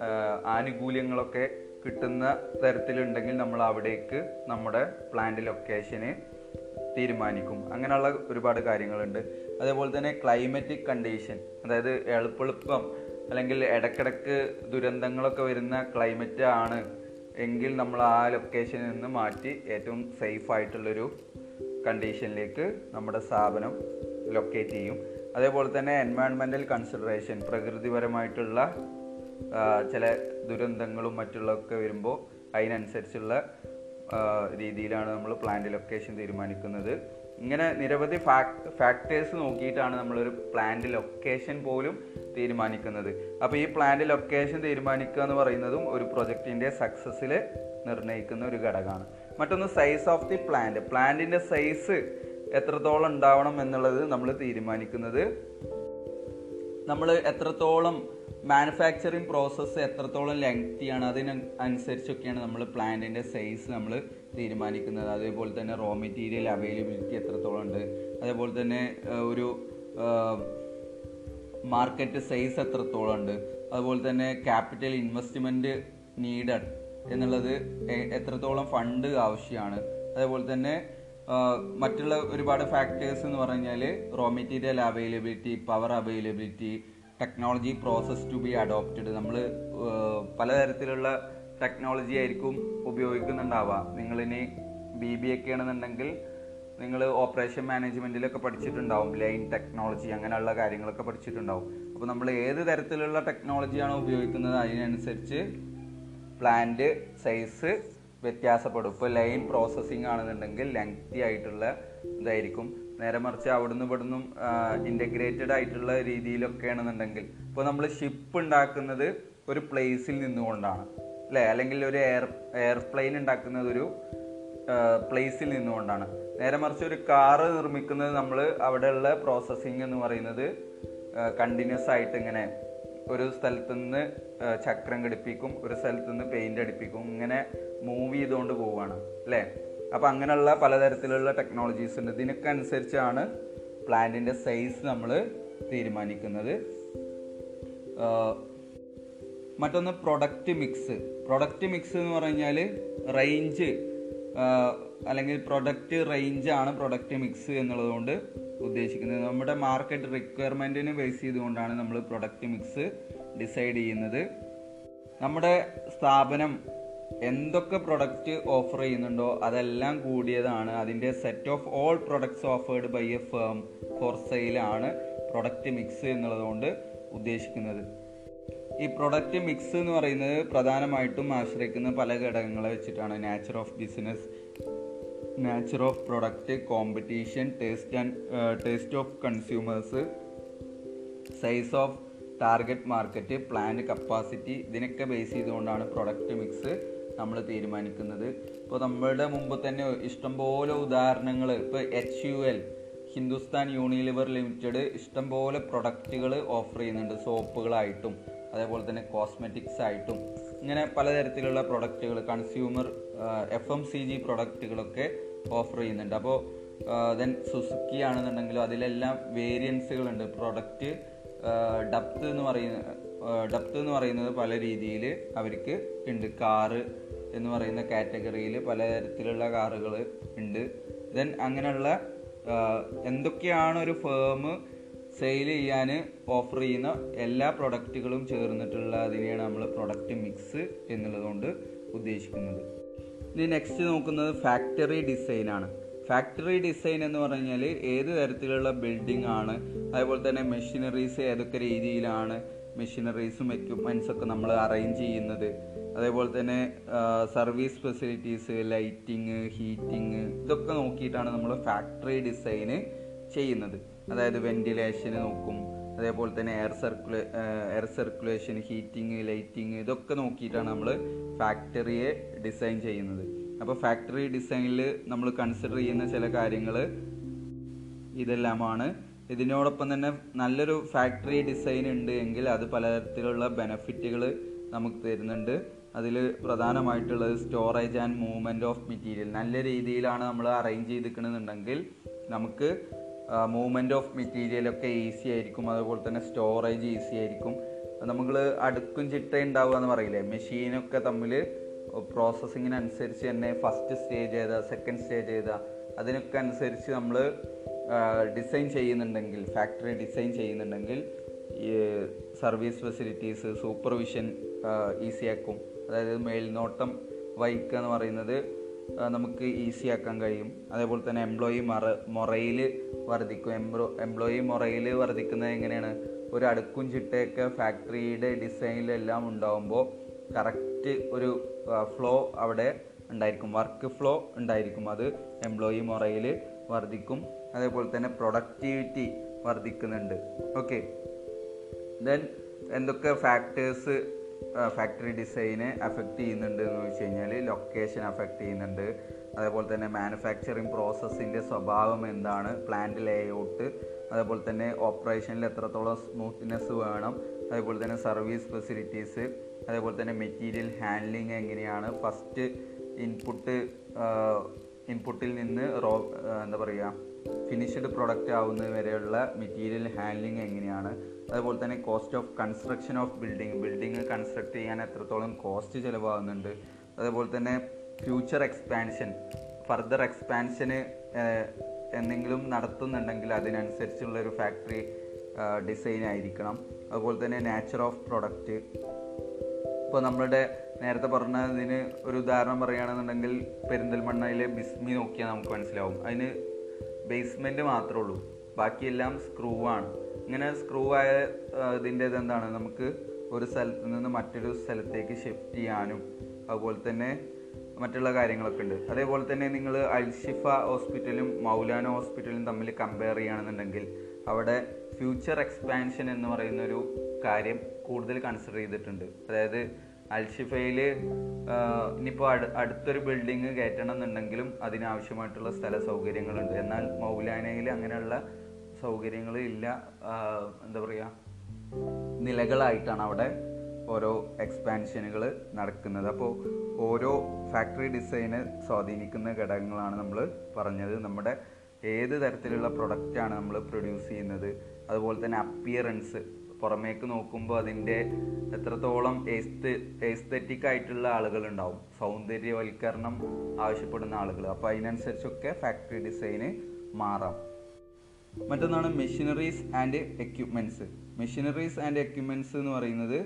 ആനുകൂല്യങ്ങളൊക്കെ കിട്ടുന്ന തരത്തിലുണ്ടെങ്കിൽ നമ്മൾ അവിടേക്ക് നമ്മുടെ പ്ലാന്റ് ലൊക്കേഷന് തീരുമാനിക്കും. അങ്ങനെയുള്ള ഒരുപാട് കാര്യങ്ങളുണ്ട്. അതേപോലെ തന്നെ ക്ലൈമറ്റിക് കണ്ടീഷൻ അതായത് എളുപ്പെളുപ്പം അല്ലെങ്കിൽ ഇടക്കിടക്ക് ദുരന്തങ്ങളൊക്കെ വരുന്ന ക്ലൈമറ്റ് ആണ് എങ്കിൽ നമ്മൾ ആ ലൊക്കേഷനിൽ നിന്ന് മാറ്റി ഏറ്റവും സേഫ് ആയിട്ടുള്ളൊരു കണ്ടീഷനിലേക്ക് നമ്മുടെ സ്ഥാപനം ലൊക്കേറ്റ് ചെയ്യും. അതേപോലെ തന്നെ എൻവയോൺമെന്റൽ കൺസിഡറേഷൻ പ്രകൃതിപരമായിട്ടുള്ള ചില ദുരന്തങ്ങളും മറ്റുള്ളതൊക്കെ വരുമ്പോൾ അതിനനുസരിച്ചുള്ള രീതിയിലാണ് നമ്മൾ പ്ലാന്റ് ലൊക്കേഷൻ തീരുമാനിക്കുന്നത്. ഇങ്ങനെ നിരവധി ഫാക്ടേഴ്സ് നോക്കിയിട്ടാണ് നമ്മളൊരു പ്ലാന്റ് ലൊക്കേഷൻ പോലും തീരുമാനിക്കുന്നത്. അപ്പോൾ ഈ പ്ലാന്റ് ലൊക്കേഷൻ തീരുമാനിക്കുക എന്ന് പറയുന്നതും ഒരു പ്രൊജക്റ്റിന്റെ സക്സസ്സിൽ നിർണയിക്കുന്ന ഒരു ഘടകമാണ്. മറ്റൊന്ന് സൈസ് ഓഫ് ദി പ്ലാന്റ് പ്ലാന്റിന്റെ സൈസ് എത്രത്തോളം ഉണ്ടാവണം എന്നുള്ളത് നമ്മൾ തീരുമാനിക്കുന്നത്. നമ്മൾ എത്രത്തോളം മാനുഫാക്ചറിങ് പ്രോസസ്സ് എത്രത്തോളം ലെങ്തിയാണ് അതിന് അനുസരിച്ചൊക്കെയാണ് നമ്മൾ പ്ലാന്റിന്റെ സൈസ് നമ്മൾ തീരുമാനിക്കുന്നത്. അതേപോലെ തന്നെ റോ മെറ്റീരിയൽ അവൈലബിലിറ്റി എത്രത്തോളം ഉണ്ട്. അതേപോലെ തന്നെ ഒരു മാർക്കറ്റ് സൈസ് എത്രത്തോളം ഉണ്ട്. അതുപോലെ തന്നെ ക്യാപിറ്റൽ ഇൻവെസ്റ്റ്മെന്റ് നീഡഡ് എന്നുള്ളത് എത്രത്തോളം ഫണ്ട് ആവശ്യമാണ്. അതേപോലെ തന്നെ മറ്റുള്ള ഒരുപാട് ഫാക്ടേഴ്സ് എന്ന് പറഞ്ഞാൽ raw material availability power availability technology process to be adopted നമ്മൾ പലതരത്തിലുള്ള ടെക്നോളജി ആയിരിക്കും ഉപയോഗിക്കുന്നുണ്ടാവുക. നിങ്ങളിനി ബി ബി ഒക്കെ ആണെന്നുണ്ടെങ്കിൽ നിങ്ങൾ ഓപ്പറേഷൻ മാനേജ്മെന്റിലൊക്കെ പഠിച്ചിട്ടുണ്ടാവും. ലൈൻ ടെക്നോളജി അങ്ങനെയുള്ള കാര്യങ്ങളൊക്കെ പഠിച്ചിട്ടുണ്ടാവും. അപ്പോൾ നമ്മൾ ഏത് തരത്തിലുള്ള ടെക്നോളജിയാണോ ഉപയോഗിക്കുന്നത് അതിനനുസരിച്ച് പ്ലാന്റ് സൈസ് വ്യത്യാസപ്പെടും. ഇപ്പോൾ ലൈൻ പ്രോസസ്സിംഗ് ആണെന്നുണ്ടെങ്കിൽ ലെങ്തി ആയിട്ടുള്ള ഇതായിരിക്കും. നേരെ മറിച്ച് അവിടുന്ന് ഇവിടുന്ന് ഇന്റഗ്രേറ്റഡ് ആയിട്ടുള്ള രീതിയിലൊക്കെ ആണെന്നുണ്ടെങ്കിൽ ഇപ്പോൾ നമ്മൾ ഷിപ്പ് ഉണ്ടാക്കുന്നത് ഒരു പ്ലേസിൽ നിന്നുകൊണ്ടാണ്. അല്ലേ? അല്ലെങ്കിൽ ഒരു എയർ എയർപ്ലെയിൻ ഉണ്ടാക്കുന്നത് ഒരു പ്ലേസിൽ നിന്നുകൊണ്ടാണ്. നേരെ മറിച്ച് ഒരു കാറ് നിർമ്മിക്കുന്നത് നമ്മൾ അവിടെയുള്ള പ്രോസസ്സിങ് എന്ന് പറയുന്നത് കണ്ടിന്യൂസ് ആയിട്ട് ഇങ്ങനെ ഒരു സ്ഥലത്തു നിന്ന് ചക്രം ഘടിപ്പിക്കും ഒരു സ്ഥലത്തു നിന്ന് പെയിന്റ് അടിപ്പിക്കും ഇങ്ങനെ മൂവ് ചെയ്തുകൊണ്ട് പോവുകയാണ് അല്ലേ? അപ്പം അങ്ങനെയുള്ള പലതരത്തിലുള്ള ടെക്നോളജീസ് ഉണ്ട്. ഇതിനൊക്കെ അനുസരിച്ചാണ് പ്ലാന്റിന്റെ സൈസ് നമ്മൾ തീരുമാനിക്കുന്നത്. മറ്റൊന്ന് പ്രൊഡക്റ്റ് മിക്സ് പ്രൊഡക്റ്റ് മിക്സ് എന്ന് പറഞ്ഞാൽ റേഞ്ച് അല്ലെങ്കിൽ പ്രൊഡക്റ്റ് റേഞ്ച് ആണ് പ്രൊഡക്റ്റ് മിക്സ് എന്നുള്ളതുകൊണ്ട് ഉദ്ദേശിക്കുന്നത്. നമ്മുടെ മാർക്കറ്റ് റിക്വയർമെന്റിനെ ബേസ് ചെയ്തുകൊണ്ടാണ് നമ്മൾ പ്രൊഡക്റ്റ് മിക്സ് ഡിസൈഡ് ചെയ്യുന്നത്. നമ്മുടെ സ്ഥാപനം എന്തൊക്കെ പ്രൊഡക്റ്റ് ഓഫർ ചെയ്യുന്നുണ്ടോ അതെല്ലാം കൂടിയതാണ്. അതിന്റെ set of all products offered by a firm for സെയിലാണ് product mix എന്നുള്ളതുകൊണ്ട് ഉദ്ദേശിക്കുന്നത്. ഈ പ്രൊഡക്റ്റ് മിക്സ് എന്ന് പറയുന്നത് പ്രധാനമായിട്ടും ആശ്രയിക്കുന്ന പല ഘടകങ്ങളെ വെച്ചിട്ടാണ്. Nature of business nature of product competition taste and taste of consumers size of target market plant capacity ഇതിനൊക്കെ ബേസ് ചെയ്തുകൊണ്ടാണ് പ്രൊഡക്റ്റ് മിക്സ് നമ്മൾ തീരുമാനിക്കുന്നത്. ഇപ്പോൾ നമ്മളുടെ മുമ്പ് തന്നെ ഇഷ്ടംപോലെ ഉദാഹരണങ്ങൾ ഇപ്പോൾ H U L Hindustan Unilever limited ഇഷ്ടംപോലെ പ്രൊഡക്റ്റുകൾ ഓഫർ ചെയ്യുന്നുണ്ട് സോപ്പുകളായിട്ടും അതേപോലെ തന്നെ കോസ്മെറ്റിക്സ് ആയിട്ടും. ഇങ്ങനെ പലതരത്തിലുള്ള പ്രൊഡക്റ്റുകൾ consumer F M C G പ്രൊഡക്റ്റുകളൊക്കെ offer ചെയ്യുന്നുണ്ട്. അപ്പോൾ ദെൻ സുസുക്കി ആണെന്നുണ്ടെങ്കിലും അതിലെല്ലാം വേരിയൻസുകളുണ്ട് പ്രൊഡക്റ്റ് ഡപ്ത് എന്ന് പറയുന്ന ഡപ്ത് എന്ന് പറയുന്നത് പല രീതിയിൽ അവർക്ക് ഉണ്ട്. കാറ് എന്ന് പറയുന്ന കാറ്റഗറിയിൽ പലതരത്തിലുള്ള കാറുകൾ ഉണ്ട്. ദെൻ അങ്ങനെയുള്ള എന്തൊക്കെയാണ് ഒരു ഫേം സെയിൽ ചെയ്യാൻ ഓഫർ ചെയ്യുന്ന എല്ലാ പ്രൊഡക്റ്റുകളും ചേർന്നിട്ടുള്ള അതിനെയാണ് നമ്മൾ പ്രൊഡക്റ്റ് മിക്സ് എന്നുള്ളതുകൊണ്ട് ഉദ്ദേശിക്കുന്നത്. ഇനി നെക്സ്റ്റ് നോക്കുന്നത് ഫാക്ടറി ഡിസൈനാണ് ഫാക്ടറി ഡിസൈൻ എന്ന് പറഞ്ഞാൽ ഏത് തരത്തിലുള്ള ബിൽഡിംഗ് ആണ് അതുപോലെ തന്നെ മെഷീനറീസ് ഏതൊക്കെ രീതിയിലാണ് മെഷീനറീസും എക്യുപ്മെന്റ്സ് ഒക്കെ നമ്മൾ അറേഞ്ച് ചെയ്യുന്നത് അതേപോലെ തന്നെ സർവീസ് ഫെസിലിറ്റീസ് ലൈറ്റിങ് ഹീറ്റിംഗ് ഇതൊക്കെ നോക്കിയിട്ടാണ് നമ്മൾ ഫാക്ടറി ഡിസൈന് ചെയ്യുന്നത്. അതായത് വെന്റിലേഷന് നോക്കും. അതേപോലെ തന്നെ air circula air circulation heating lighting ഇതൊക്കെ നോക്കിയിട്ടാണ് നമ്മൾ ഫാക്ടറിയെ ഡിസൈൻ ചെയ്യുന്നത്. അപ്പോൾ ഫാക്ടറി ഡിസൈനിൽ നമ്മൾ കൺസിഡർ ചെയ്യുന്ന ചില കാര്യങ്ങൾ ഇതെല്ലാമാണ്. ഇതിനോടൊപ്പം തന്നെ നല്ലൊരു ഫാക്ടറി ഡിസൈൻ ഉണ്ട് എങ്കിൽ അത് പലതരത്തിലുള്ള ബെനഫിറ്റുകൾ നമുക്ക് തരുന്നുണ്ട്. അതിൽ പ്രധാനമായിട്ടുള്ളത് storage and movement of material നല്ല രീതിയിലാണ് നമ്മൾ അറേഞ്ച് ചെയ്തിരിക്കണമെന്നുണ്ടെങ്കിൽ നമുക്ക് മൂവ്മെന്റ് ഓഫ് മെറ്റീരിയലൊക്കെ ഈസി ആയിരിക്കും. അതുപോലെ തന്നെ സ്റ്റോറേജ് ഈസി ആയിരിക്കും. നമ്മൾ അടുക്കും ചിട്ട ഉണ്ടാവുക എന്ന് പറയില്ലേ? മെഷീനൊക്കെ തമ്മിൽ പ്രോസസ്സിങ്ങിനനുസരിച്ച് തന്നെ ഫസ്റ്റ് സ്റ്റേജ് ഏതാ സെക്കൻഡ് സ്റ്റേജ് ഏതാ അതിനൊക്കെ അനുസരിച്ച് നമ്മൾ ഡിസൈൻ ചെയ്യുന്നുണ്ടെങ്കിൽ ഫാക്ടറി ഡിസൈൻ ചെയ്യുന്നുണ്ടെങ്കിൽ ഈ സർവീസ് ഫെസിലിറ്റീസ് സൂപ്പർവിഷൻ ഈസിയാക്കും അതായത് മേൽനോട്ടം വഹിക്കുക എന്ന് പറയുന്നത് നമുക്ക് ഈസി ആക്കാൻ കഴിയും. അതേപോലെ തന്നെ എംപ്ലോയി മറ മുറയിൽ വർദ്ധിക്കും. എംപ്ലോ എംപ്ലോയി മുറയിൽ വർദ്ധിക്കുന്നത് എങ്ങനെയാണ്? ഒരു അടുക്കും ചിട്ടയൊക്കെ ഫാക്ടറിയുടെ ഡിസൈനിലെല്ലാം ഉണ്ടാകുമ്പോൾ കറക്റ്റ് ഒരു ഫ്ലോ അവിടെ ഉണ്ടായിരിക്കും. വർക്ക് ഫ്ലോ ഉണ്ടായിരിക്കും. അത് എംപ്ലോയി മുറയിൽ വർദ്ധിക്കും. അതേപോലെ തന്നെ പ്രൊഡക്റ്റിവിറ്റി വർദ്ധിക്കുന്നുണ്ട്. ഓക്കെ ദെൻ എന്തൊക്കെ ഫാക്ടേഴ്സ് ഫാക്ടറി ഡിസൈനെ അഫക്റ്റ് ചെയ്യുന്നുണ്ട് എന്ന് വെച്ച് കഴിഞ്ഞാൽ ലൊക്കേഷൻ അഫക്റ്റ് ചെയ്യുന്നുണ്ട്. അതേപോലെ തന്നെ മാനുഫാക്ചറിങ് പ്രോസസ്സിന്റെ സ്വഭാവം എന്താണ്? പ്ലാന്റ് ലേഔട്ട് അതേപോലെ തന്നെ ഓപ്പറേഷനിൽ എത്രത്തോളം സ്മൂത്ത്നെസ് വേണം അതേപോലെ തന്നെ സർവീസ് ഫെസിലിറ്റീസ് അതേപോലെ തന്നെ മെറ്റീരിയൽ ഹാൻഡ്ലിങ് എങ്ങനെയാണ്? ഫസ്റ്റ് ഇൻപുട്ട് ഇൻപുട്ടിൽ നിന്ന് റോ എന്താ പറയുക ഫിനിഷ്ഡ് പ്രൊഡക്റ്റ് ആവുന്നത് വരെയുള്ള മെറ്റീരിയൽ ഹാൻഡ്ലിങ് എങ്ങനെയാണ്? അതുപോലെ തന്നെ cost of construction of building building construct ചെയ്യാൻ എത്രത്തോളം കോസ്റ്റ് ചിലവാകുന്നുണ്ട്? അതുപോലെ തന്നെ ഫ്യൂച്ചർ എക്സ്പാൻഷൻ ഫർദർ എക്സ്പാൻഷന് എന്തെങ്കിലും നടത്തുന്നുണ്ടെങ്കിൽ അതിനനുസരിച്ചുള്ള ഒരു ഫാക്ടറി ഡിസൈൻ ആയിരിക്കണം. അതുപോലെ തന്നെ നാച്ചർ ഓഫ് പ്രൊഡക്റ്റ് ഇപ്പോൾ നമ്മളുടെ നേരത്തെ പറഞ്ഞതിന് ഒരു ഉദാഹരണം പറയുകയാണെന്നുണ്ടെങ്കിൽ പെരിന്തൽമണ്ണയിലെ ബിസ്മി നോക്കിയാൽ നമുക്ക് മനസ്സിലാവും. അതിന് ബേസ്മെന്റ് മാത്രമേ ഉള്ളൂ. ബാക്കിയെല്ലാം സ്ക്രൂ ആണ്. ഇങ്ങനെ സ്ക്രൂ ആയ ഇതിന്റെ ഇതെന്താണ്? നമുക്ക് ഒരു സ്ഥലത്ത് നിന്ന് മറ്റൊരു സ്ഥലത്തേക്ക് ഷിഫ്റ്റ് ചെയ്യാനും അതുപോലെ തന്നെ മറ്റുള്ള കാര്യങ്ങളൊക്കെ ഉണ്ട്. അതേപോലെ തന്നെ നിങ്ങൾ അൽഷിഫ ഹോസ്പിറ്റലും മൗലാന ഹോസ്പിറ്റലും തമ്മിൽ കമ്പയർ ചെയ്യുകയാണെന്നുണ്ടെങ്കിൽ അവിടെ ഫ്യൂച്ചർ എക്സ്പാൻഷൻ എന്ന് പറയുന്ന ഒരു കാര്യം കൂടുതൽ കൺസിഡർ ചെയ്തിട്ടുണ്ട്. അതായത് അൽഷിഫയിൽ ഇനിയിപ്പോൾ അടു അടുത്തൊരു ബിൽഡിങ് കയറ്റണം എന്നുണ്ടെങ്കിലും അതിനാവശ്യമായിട്ടുള്ള സ്ഥല സൗകര്യങ്ങളുണ്ട്. എന്നാൽ മൗലാനയിൽ അങ്ങനെയുള്ള സൗകര്യങ്ങൾ ഇല്ല എന്താ പറയുക നിലകളായിട്ടാണ് അവിടെ ഓരോ എക്സ്പാൻഷനുകൾ നടക്കുന്നത്. അപ്പോൾ ഓരോ ഫാക്ടറി ഡിസൈന് സ്വാധീനിക്കുന്ന ഘടകങ്ങളാണ് നമ്മൾ പറഞ്ഞത്. നമ്മുടെ ഏത് തരത്തിലുള്ള പ്രൊഡക്റ്റാണ് നമ്മൾ പ്രൊഡ്യൂസ് ചെയ്യുന്നത്. അതുപോലെ തന്നെ അപ്പിയറൻസ് പുറമേക്ക് നോക്കുമ്പോൾ അതിന്റെ എത്രത്തോളം എസ്തറ്റിക് ആയിട്ടുള്ള ആളുകളുണ്ടാവും. സൗന്ദര്യവൽക്കരണം ആവശ്യപ്പെടുന്ന ആളുകൾ അപ്പോൾ അതിനനുസരിച്ചൊക്കെ ഫാക്ടറി ഡിസൈന് മാറാം. മറ്റൊന്നാണ് machineries and equipments machineries and equipments എന്ന് പറയുന്നത്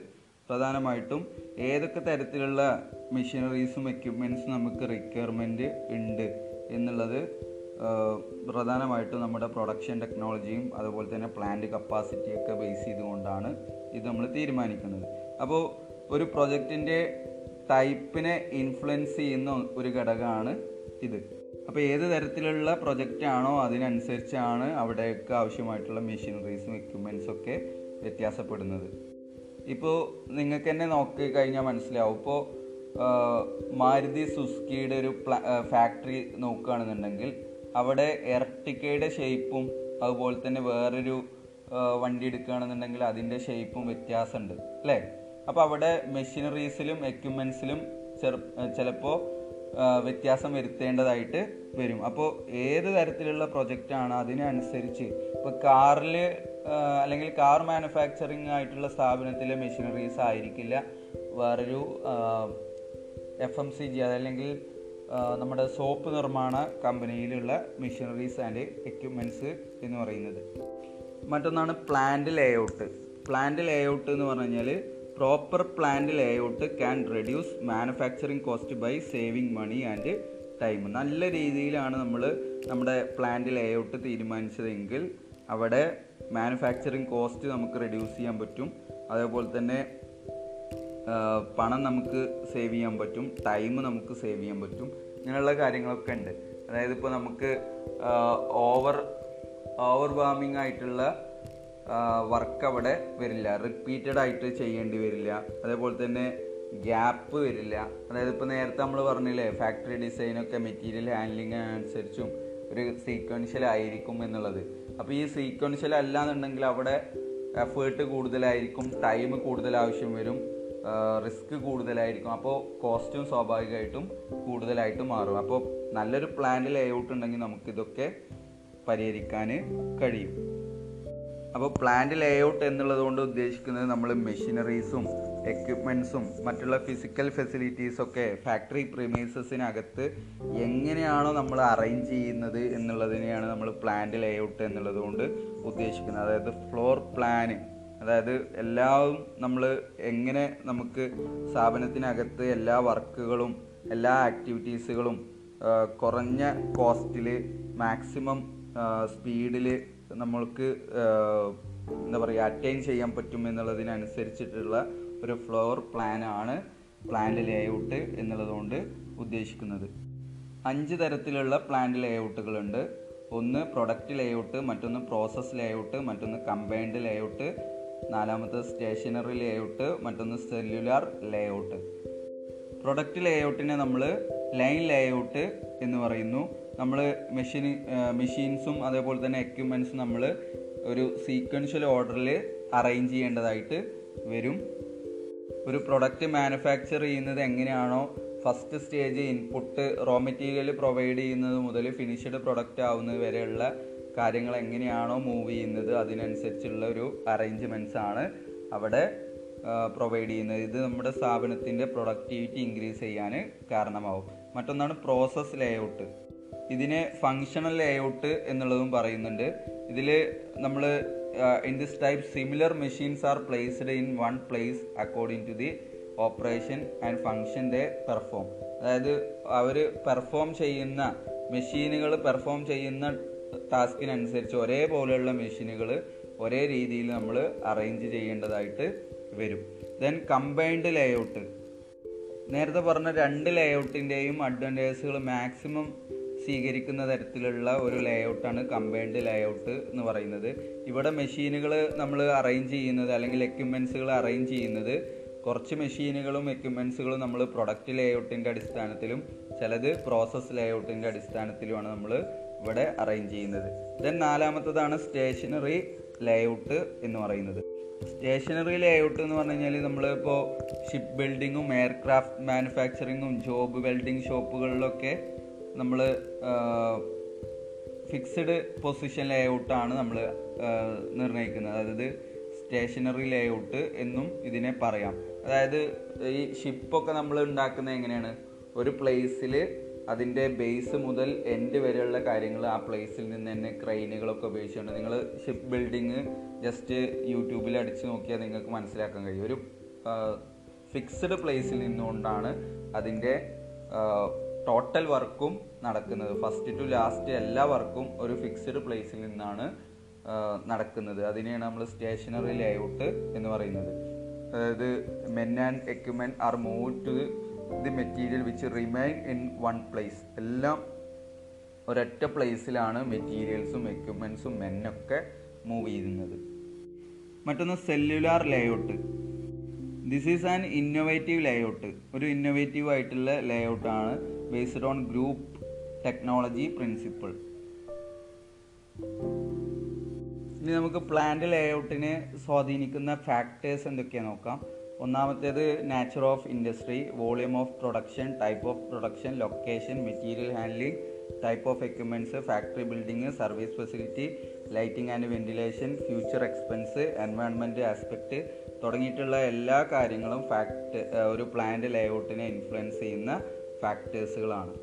പ്രധാനമായിട്ടും ഏതൊക്കെ തരത്തിലുള്ള മെഷീനറീസും എക്യുപ്മെന്റ്സും നമുക്ക് റിക്വയർമെന്റ് ഉണ്ട് എന്നുള്ളത് പ്രധാനമായിട്ടും നമ്മുടെ പ്രൊഡക്ഷൻ ടെക്നോളജിയും അതുപോലെ തന്നെ പ്ലാന്റ് കപ്പാസിറ്റിയൊക്കെ ബേസ് ചെയ്തുകൊണ്ടാണ് ഇത് നമ്മൾ തീരുമാനിക്കുന്നത്. അപ്പോൾ ഒരു പ്രൊജക്റ്റിന്റെ ടൈപ്പിനെ ഇൻഫ്ലുവൻസ് ചെയ്യുന്ന ഒരു ഘടകമാണ് ഇത്. അപ്പോൾ ഏത് തരത്തിലുള്ള പ്രൊജക്റ്റ് ആണോ അതിനനുസരിച്ചാണ് അവിടേക്ക് ആവശ്യമായിട്ടുള്ള മെഷീനറീസും എക്യുപ്മെൻസും ഒക്കെ വ്യത്യാസപ്പെടുന്നത്. ഇപ്പോൾ നിങ്ങൾക്ക് തന്നെ നോക്കി കഴിഞ്ഞാൽ മനസ്സിലാവും. ഇപ്പോൾ മാരുതി സുസ്കിയുടെ ഒരു ഫാക്ടറി നോക്കുകയാണെന്നുണ്ടെങ്കിൽ അവിടെ എർട്ടിക്കയുടെ ഷേപ്പും അതുപോലെ തന്നെ വേറൊരു വണ്ടി എടുക്കുകയാണെന്നുണ്ടെങ്കിൽ അതിന്റെ ഷേപ്പും വ്യത്യാസമുണ്ട് അല്ലേ? അപ്പോൾ അവിടെ മെഷീനറീസിലും എക്യുപ്മെൻസിലും ചെറു ചിലപ്പോൾ വ്യത്യാസം വരുത്തേണ്ടതായിട്ട് വരും. അപ്പോൾ ഏത് തരത്തിലുള്ള പ്രൊജക്റ്റാണ് അതിനനുസരിച്ച് ഇപ്പോൾ കാറിൽ അല്ലെങ്കിൽ കാർ മാനുഫാക്ചറിങ് ആയിട്ടുള്ള സ്ഥാപനത്തിലെ മെഷീനറീസ് ആയിരിക്കില്ല. വേറൊരു എഫ് എം സി ജി അതല്ലെങ്കിൽ നമ്മുടെ സോപ്പ് നിർമ്മാണ കമ്പനിയിലുള്ള മെഷീനറീസ് ആൻഡ് എക്യുപ്മെന്റ്സ് എന്ന് പറയുന്നത്. മറ്റൊന്നാണ് പ്ലാന്റ് ലേഔട്ട് പ്ലാന്റ് ലേഔട്ട് എന്ന് പറഞ്ഞു കഴിഞ്ഞാൽ proper plant layout can reduce manufacturing cost by saving money and time നല്ല രീതിയിലാണ് നമ്മൾ നമ്മുടെ പ്ലാന്റ് ലേഔട്ട് തീരുമാനിച്ചതെങ്കിൽ അവിടെ മാനുഫാക്ചറിങ് കോസ്റ്റ് നമുക്ക് റെഡ്യൂസ് ചെയ്യാൻ പറ്റും. അതേപോലെ തന്നെ പണം നമുക്ക് സേവ് ചെയ്യാൻ പറ്റും. ടൈം നമുക്ക് സേവ് ചെയ്യാൻ പറ്റും. ഇങ്ങനെയുള്ള കാര്യങ്ങളൊക്കെ ഉണ്ട്. അതായത് ഇപ്പോൾ നമുക്ക് ഓവർ ഓവർ വാമിംഗ് ആയിട്ടുള്ള വർക്ക് അവിടെ വരില്ല. റിപ്പീറ്റഡ് ആയിട്ട് ചെയ്യേണ്ടി വരില്ല. അതേപോലെ തന്നെ ഗ്യാപ്പ് വരില്ല. അതായത് ഇപ്പോൾ നേരത്തെ നമ്മൾ പറഞ്ഞില്ലേ ഫാക്ടറി ഡിസൈനൊക്കെ മെറ്റീരിയൽ ഹാൻഡ്ലിംഗ് അനുസരിച്ചും ഒരു സീക്വൻഷ്യൽ ആയിരിക്കും എന്നുള്ളത്. അപ്പോൾ ഈ സീക്വൻഷ്യൽ അല്ല എന്നുണ്ടെങ്കിൽ അവിടെ എഫേർട്ട് കൂടുതലായിരിക്കും ടൈം കൂടുതൽ ആവശ്യം വരും റിസ്ക് കൂടുതലായിരിക്കും. അപ്പോൾ കോസ്റ്റും സ്വാഭാവികമായിട്ടും കൂടുതലായിട്ട് മാറും. അപ്പോൾ നല്ലൊരു പ്ലാന്റ് ലേഔട്ട് ഉണ്ടെങ്കിൽ നമുക്കിതൊക്കെ പരിഹരിക്കാൻ കഴിയും. അപ്പോൾ പ്ലാന്റ് ലേഔട്ട് എന്നുള്ളത് കൊണ്ട് ഉദ്ദേശിക്കുന്നത് നമ്മൾ മെഷീനറീസും എക്യുപ്മെൻസും മറ്റുള്ള ഫിസിക്കൽ ഫെസിലിറ്റീസൊക്കെ ഫാക്ടറി പ്രിമൈസസിനകത്ത് എങ്ങനെയാണോ നമ്മൾ അറേഞ്ച് ചെയ്യുന്നത് എന്നുള്ളതിനെയാണ് നമ്മൾ പ്ലാന്റ് ലേഔട്ട് എന്നുള്ളത് കൊണ്ട് ഉദ്ദേശിക്കുന്നത്. അതായത് ഫ്ലോർ പ്ലാന് അതായത് എല്ലാം നമ്മൾ എങ്ങനെ നമുക്ക് സ്ഥാപനത്തിനകത്ത് എല്ലാ വർക്കുകളും എല്ലാ ആക്ടിവിറ്റീസുകളും കുറഞ്ഞ കോസ്റ്റിൽ മാക്സിമം സ്പീഡിൽ നമ്മൾക്ക് എന്താ പറയുക അറ്റൈൻ ചെയ്യാൻ പറ്റും എന്നുള്ളതിനനുസരിച്ചിട്ടുള്ള ഒരു ഫ്ലോർ പ്ലാനാണ് പ്ലാന്റ് ലേഔട്ട് എന്നുള്ളതുകൊണ്ട് ഉദ്ദേശിക്കുന്നത്. അഞ്ച് തരത്തിലുള്ള പ്ലാന്റ് ലേഔട്ടുകളുണ്ട് ഒന്ന് പ്രൊഡക്റ്റ് ലേഔട്ട് മറ്റൊന്ന് പ്രോസസ് ലേഔട്ട് മറ്റൊന്ന് കമ്പൈൻഡ് ലേഔട്ട് നാലാമത്തെ സ്റ്റേഷനറി ലേഔട്ട് മറ്റൊന്ന് സെല്ലുലാർ ലേഔട്ട് പ്രൊഡക്റ്റ് ലേഔട്ടിനെ നമ്മൾ ലൈൻ ലേഔട്ട് എന്ന് പറയുന്നു. നമ്മൾ മെഷീൻ മെഷീൻസും അതേപോലെ തന്നെ എക്യുപ്മെൻസും നമ്മൾ ഒരു സീക്വൻഷ്യൽ ഓർഡറിൽ അറേഞ്ച് ചെയ്യേണ്ടതായിട്ട് വരും. ഒരു പ്രൊഡക്റ്റ് മാനുഫാക്ചർ ചെയ്യുന്നത് എങ്ങനെയാണോ first stage input raw material provide ചെയ്യുന്നത് മുതൽ ഫിനിഷ്ഡ് പ്രൊഡക്റ്റ് ആവുന്നത് വരെയുള്ള കാര്യങ്ങൾ എങ്ങനെയാണോ മൂവ് ചെയ്യുന്നത് അതിനനുസരിച്ചുള്ള ഒരു അറേഞ്ച്മെന്റ്സ് ആണ് അവിടെ പ്രൊവൈഡ് ചെയ്യുന്നത്. ഇത് നമ്മുടെ സ്ഥാപനത്തിന്റെ പ്രൊഡക്ടിവിറ്റി ഇൻക്രീസ് ചെയ്യാൻ കാരണമാവും. മറ്റൊന്നാണ് പ്രോസസ്സ് ലേഔട്ട് ഇതിനെ ഫങ്ഷണൽ ലേഔട്ട് എന്നുള്ളതും പറയുന്നുണ്ട്. ഇതിൽ നമ്മൾ in this type similar machines are placed in one place according to the operation and function they perform അതായത് അവർ പെർഫോം ചെയ്യുന്ന മെഷീനുകൾ പെർഫോം ചെയ്യുന്ന ടാസ്കിനനുസരിച്ച് ഒരേപോലെയുള്ള മെഷീനുകൾ ഒരേ രീതിയിൽ നമ്മൾ അറേഞ്ച് ചെയ്യേണ്ടതായിട്ട് വരും. ദെൻ കമ്പൈൻഡ് ലേഔട്ട് നേരത്തെ പറഞ്ഞ രണ്ട് ലേഔട്ടിന്റെയും അഡ്വാന്റേജുകൾ മാക്സിമം സ്വീകരിക്കുന്ന തരത്തിലുള്ള ഒരു ലേഔട്ടാണ് കമ്പൈൻഡ് ലേഔട്ട് എന്ന് പറയുന്നത്. ഇവിടെ മെഷീനുകൾ നമ്മൾ അറേഞ്ച് ചെയ്യുന്നത് അല്ലെങ്കിൽ എക്യുപ്മെൻസുകൾ അറേഞ്ച് ചെയ്യുന്നത് കുറച്ച് മെഷീനുകളും എക്യുപ്മെൻസുകളും നമ്മൾ പ്രൊഡക്റ്റ് ലേഔട്ടിന്റെ അടിസ്ഥാനത്തിലും ചിലത് പ്രോസസ് ലേഔട്ടിന്റെ അടിസ്ഥാനത്തിലുമാണ് നമ്മൾ ഇവിടെ അറേഞ്ച് ചെയ്യുന്നത്. ദെൻ നാലാമത്തതാണ് സ്റ്റേഷനറി ലേഔട്ട് എന്ന് പറയുന്നത്. സ്റ്റേഷനറി ലേഔട്ട് എന്ന് പറഞ്ഞു കഴിഞ്ഞാൽ നമ്മളിപ്പോൾ ഷിപ്പ് ബിൽഡിങ്ങും എയർക്രാഫ്റ്റ് മാനുഫാക്ചറിങ്ങും ജോബ് വെൽഡിംഗ് ഷോപ്പുകളിലൊക്കെ നമ്മൾ ഫിക്സഡ് പൊസിഷൻ ലേഔട്ടാണ് നമ്മൾ നിർണയിക്കുന്നത്. അതായത് സ്റ്റേഷനറി ലേഔട്ട് എന്നും ഇതിനെ പറയാം. അതായത് ഈ ഷിപ്പൊക്കെ നമ്മൾ ഉണ്ടാക്കുന്നത് എങ്ങനെയാണ്? ഒരു പ്ലേസിൽ അതിന്റെ ബേസ് മുതൽ എൻഡ് വരെയുള്ള കാര്യങ്ങൾ ആ പ്ലേസിൽ നിന്ന് തന്നെ ക്രെയിനുകളൊക്കെ ഉപയോഗിച്ചുകൊണ്ട് നിങ്ങൾ ഷിപ്പ് ബിൽഡിങ് ജസ്റ്റ് യൂട്യൂബിൽ അടിച്ച് നോക്കിയാൽ നിങ്ങൾക്ക് മനസ്സിലാക്കാൻ കഴിയും. ഒരു ഫിക്സഡ് പ്ലേസിൽ നിന്നുകൊണ്ടാണ് അതിന്റെ ടോട്ടൽ വർക്കും നടക്കുന്നത്. ഫസ്റ്റ് ടു ലാസ്റ്റ് എല്ലാ വർക്കും ഒരു ഫിക്സ്ഡ് പ്ലേസിൽ നിന്നാണ് നടക്കുന്നത്. അതിനെയാണ് നമ്മൾ സ്റ്റേഷനറി ലേഔട്ട് എന്ന് പറയുന്നത്. അതായത് men and equipment are move to the material which remain in one place എല്ലാം ഒരൊറ്റ പ്ലേസിലാണ് മെറ്റീരിയൽസും എക്യുപ്മെൻസും മെന്നൊക്കെ മൂവ് ചെയ്യുന്നത്. മറ്റൊന്ന് cellular layout this is an innovative layout ഒരു ഇന്നോവേറ്റീവ് ആയിട്ടുള്ള ലേഔട്ടാണ് based on group technology principle ഇനി നമുക്ക് പ്ലാന്റ് ലേഔട്ടിനെ സ്വാധീനിക്കുന്ന ഫാക്ടേഴ്സ് എന്തൊക്കെയാണ് നോക്കാം. ഒന്നാമത്തേത് nature of industry volume of production type of production location material handling type of equipments factory building service facility lighting and ventilation future expense environment aspect തുടങ്ങിയിട്ടുള്ള എല്ലാ കാര്യങ്ങളും ഫാക്ട് ഒരു പ്ലാന്റ് ലേഔട്ടിനെ ഇൻഫ്ലുവൻസ് ചെയ്യുന്ന ഫാക്ടേഴ്സുകളാണ്